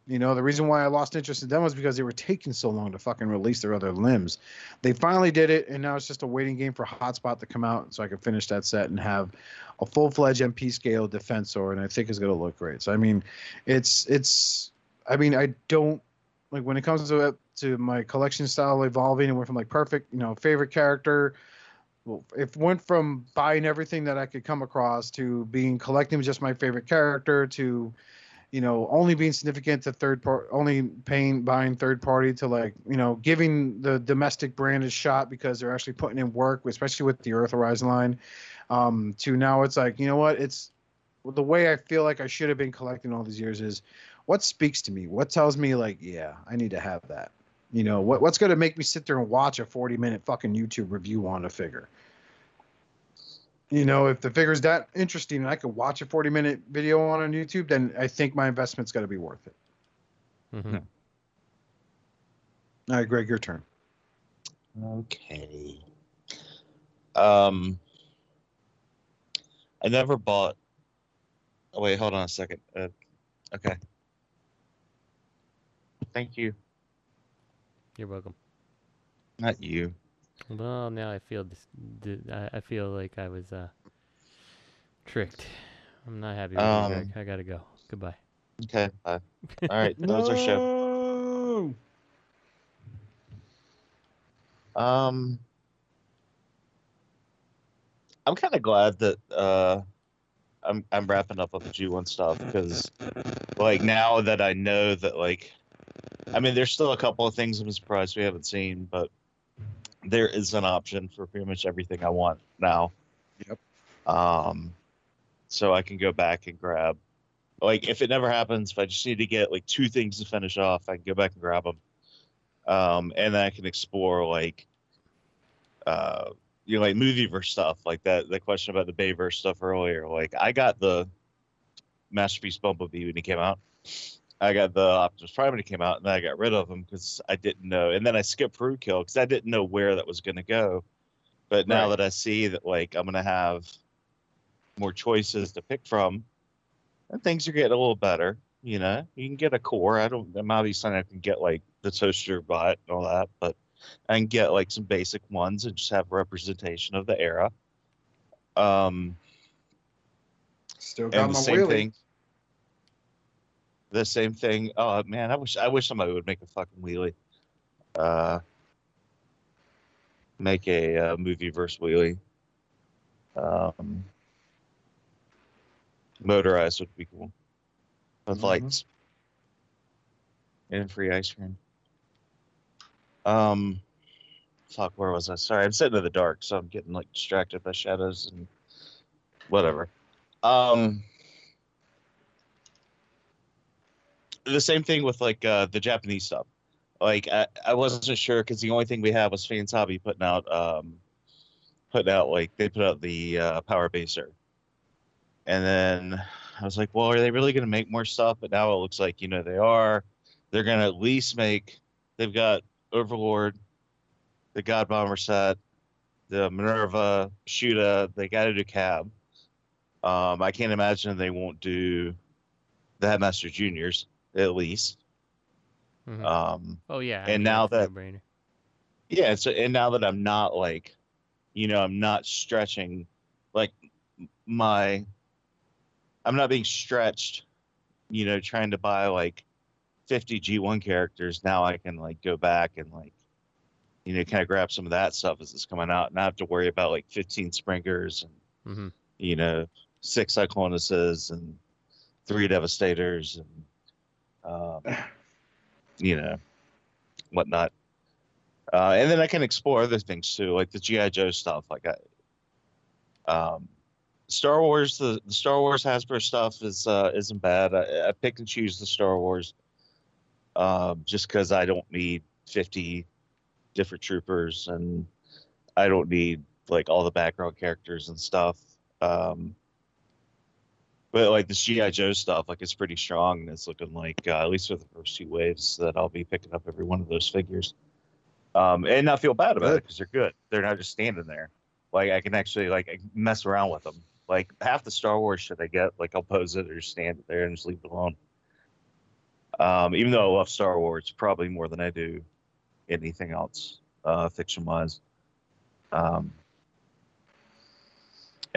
You know the reason why i lost interest in them was because they were taking so long to fucking release their other limbs. They finally did it and now it's just a waiting game for hotspot to come out so i can finish that set and have a full-fledged mp scale defensor and i think it's going to look great. So i mean it's it's i mean i don't like when it comes to to my collection style evolving. And went from like perfect you know favorite character. Well it went from buying everything that i could come across to being collecting just my favorite character to you know only being significant to third part only paying buying third party to like you know giving the domestic brand a shot because they're actually putting in work especially with the earth horizon line. Um to now it's like you know what? It's the way i feel like i should have been collecting all these years is what speaks to me? What tells me like yeah i need to have that you know what what's going to make me sit there and watch a 40 minute fucking youtube review on a figure you know if the figure's that interesting and i could watch a 40 minute video on on youtube then i think my investment's got to be worth it Mhm. all right greg your turn Okay. Um, I never bought. Oh wait, hold on a second. Uh, okay. Thank you. You're welcome. Not you. Well, now I feel this. d- I I feel like I was uh tricked. I'm not happy with you, Um, Greg. I gotta go. Goodbye. Okay. Bye. All right. That was our show. Um, I'm kind of glad that uh, I'm I'm wrapping up with the G1 stuff because, like, now that I know that, like, I mean, there's still a couple of things I'm surprised we haven't seen, but there is an option for pretty much everything I want now. Yep. Um, so I can go back and grab, like, if it never happens, if I just need to get like two things to finish off, I can go back and grab them. Um, and then I can explore like, uh, you know, like movieverse stuff, like that. The question about the Bayverse stuff earlier, like I got the Masterpiece Bumblebee when he came out. I got the Optimus Prime when he came out, and then I got rid of him because I didn't know. And then I skipped Peru Kill because I didn't know where that was going to go. But now Right. that I see that, like, I'm going to have more choices to pick from, and things are getting a little better. You know, you can get a core. I don't. I'm obviously not going to get like the toaster bot and all that, but I can get like some basic ones and just have representation of the era. Um, Still got and my the same wheelie. thing. The same thing. Oh man, I wish I wish somebody would make a fucking wheelie. Uh, make a uh, movie verse wheelie. Um, motorized would be cool. With Mhm. lights and free ice cream. Um, fuck, where was I? Sorry, I'm sitting in the dark, so I'm getting like distracted by shadows and whatever. Um, the same thing with like uh, the Japanese stuff. Like I, I wasn't sure because the only thing we have was Fans Hobby putting out um, putting out like they put out the uh, Power Baser, and then I was like, well, are they really going to make more stuff? But now it looks like you know they are. They're going to at least make. They've got Overlord, the God Bomber set, the Minerva, Shuta. They got to do Cab. Um, I can't imagine they won't do the Headmaster Juniors at least. Mhm. Um, oh yeah. I and mean, now that- yeah, so and now that I'm not like, you know, I'm not stretching, like my, I'm not being stretched, you know, trying to buy like 50 G1 characters. Now I can like go back and like, you know, kind of grab some of that stuff as it's coming out, and not have to worry about like 15 Springers and Mhm. you know, six Cyclonuses and three Devastators and, um, you know, whatnot. Uh, and then I can explore other things too, like the GI Joe stuff. Like I, um, Star Wars, the, the Star Wars Hasbro stuff is uh, isn't bad. I, I pick and choose the Star Wars, um, just because I don't need fifty different troopers and I don't need like all the background characters and stuff. Um, but like this GI Joe stuff, like it's pretty strong, and it's looking like uh, at least for the first two waves that I'll be picking up every one of those figures, um, and not feel bad about it because they're good. They're not just standing there. Like I can actually like mess around with them. Like half the Star Wars shit I get, like I'll pose it or just stand it there and just leave it alone. Um, even though I love Star Wars probably more than I do anything else, uh, fiction wise. Um,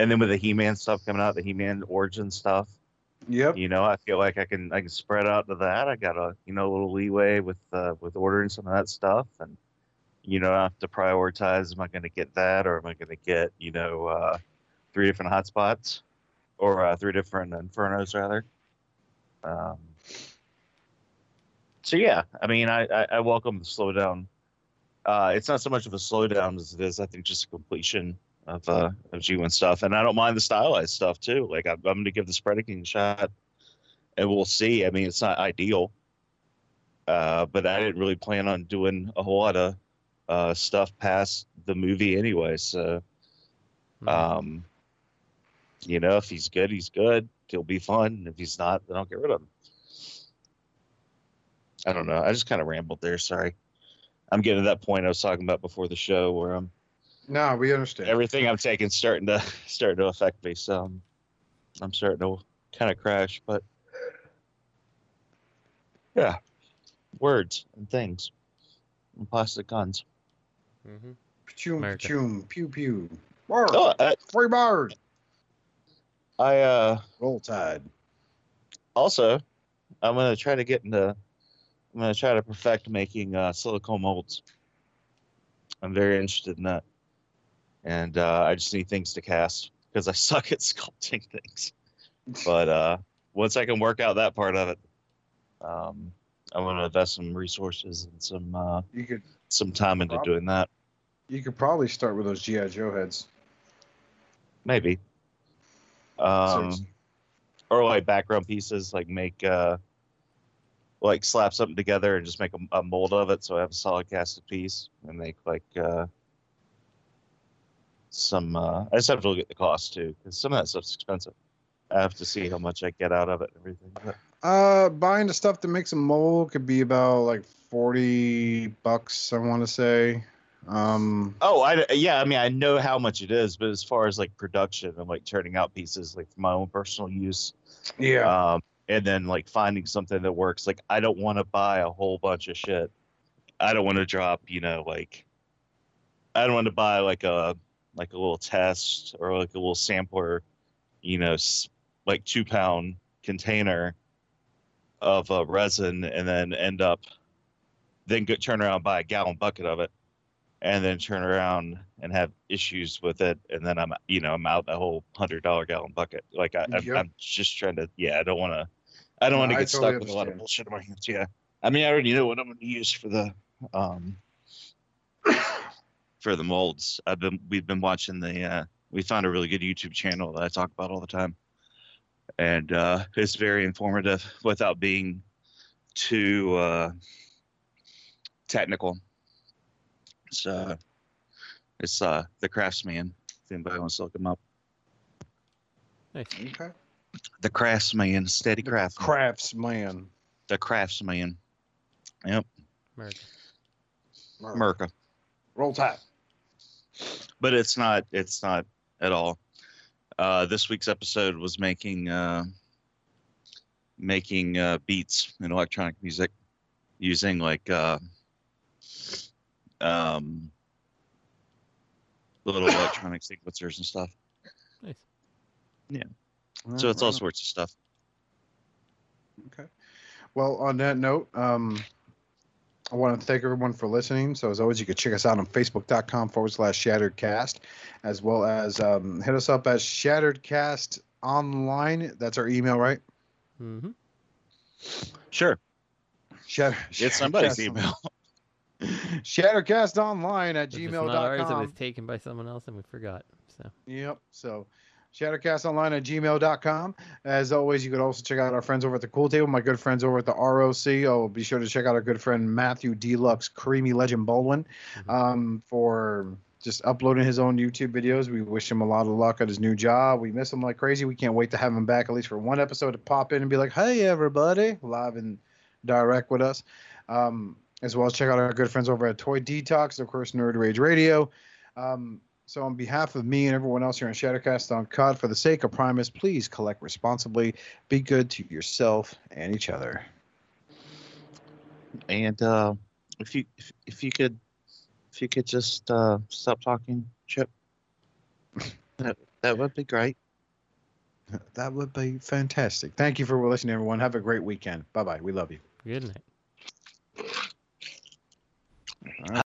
and then with the He-Man stuff coming out, the He-Man origin stuff, Yep. you know, I feel like I can I can spread out to that. I got a you know a little leeway with uh, with ordering some of that stuff, and you know I have to prioritize. Am I going to get that, or am I going to get you know uh, three different hotspots, or uh, three different infernos rather? Um, so yeah, I mean, I, I, I welcome the slowdown. Uh, it's not so much of a slowdown as it is, I think, just a completion of uh, of G1 stuff, and I don't mind the stylized stuff too. Like I'm, I'm going to give the Spreading a shot, and we'll see. I mean, it's not ideal, uh, but I didn't really plan on doing a whole lot of uh, stuff past the movie anyway. So, Mhm. um, you know, if he's good, he's good. He'll be fun. If he's not, then I'll get rid of him. I don't know. I just kind of rambled there. Sorry. I'm getting to that point I was talking about before the show where I'm No, we understand. everything I'm taking starting to starting to affect me. So I'm, I'm starting to kind of crash. But yeah, words and things and plastic guns. Mm-hmm. Choom, America. pew, pew. Word. Oh, I, Free bird. I uh Roll tide. also I'm gonna try to get into. I'm gonna try to perfect making uh, silicone molds. I'm very interested in that, and uh, I just need things to cast because I suck at sculpting things. But uh, once I can work out that part of it, um, I'm gonna invest some resources and some uh, You could some time into doing that. You could probably start with those GI Joe heads. Maybe. Um, or like background pieces, like make uh, like slap something together and just make a, a mold of it, so I have a solid casted piece, and make like uh, some. Uh, I just have to look at the cost too, because some of that stuff's expensive. I have to see how much I get out of it and everything. But, Uh, buying the stuff that makes a mold could be about like forty bucks. I want to say. Um, oh, I yeah, I mean I know how much it is, but as far as like production and like turning out pieces like for my own personal use, yeah. um, and then like finding something that works. Like I don't want to buy a whole bunch of shit. I don't want to drop, you know, like I don't want to buy like a like a little test or like a little sampler, you know, like two pound container of uh, resin, and then end up then go turn around buy a gallon bucket of it, and then turn around and have issues with it, and then I'm you know I'm out the whole hundred dollar gallon bucket. Like I, Yep. I'm just trying to yeah I don't want to I don't No, want to get totally stuck with a lot of bullshit in my hands. Yeah, I mean I already know what I'm going to use for the um for the molds. I've been we've been watching the uh we found a really good YouTube channel that I talk about all the time. And uh it's very informative without being too uh technical. So it's uh the craftsman, if anybody wants to look him up. Nice. okay. The craftsman, steady craft. Craftsman. the craftsman. Yep. America. America. Roll Tide. But it's not it's not at all uh this week's episode was making uh making uh beats in electronic music using like uh um little electronic sequencers and stuff Nice. Yeah. So it's all on. sorts of stuff Okay. Well, on that note, um, I want to thank everyone for listening. So, as always, you can check us out on facebook.com forward slash shattercast, as well as um, hit us up at shattercast online. That's our email, right? Mm-hmm. sure Shatter, it's somebody's Shattercast- email Shattercast online at If it's not ours, it was taken by someone else and we forgot. So Yep. So shattercastonline at gmail.com. As always, you could also check out our friends over at the Cool Table, my good friends over at the ROC. Oh, be sure to check out our good friend Matthew Deluxe Creamy Legend Baldwin um, for just uploading his own YouTube videos. We wish him a lot of luck at his new job. We miss him like crazy. We can't wait to have him back at least for one episode to pop in and be like, hey, everybody, live and direct with us. Um, as well as check out our good friends over at Toy Detox, of course, Nerd Rage Radio. Um, so, on behalf of me and everyone else here on Shattercast Uncut, for the sake of Primus, please collect responsibly. Be good to yourself and each other. and uh if you if, if you could if you could just uh stop talking chip that, that would be great That would be fantastic. Thank you for listening, everyone. Have a great weekend. Bye bye. We love you. good night.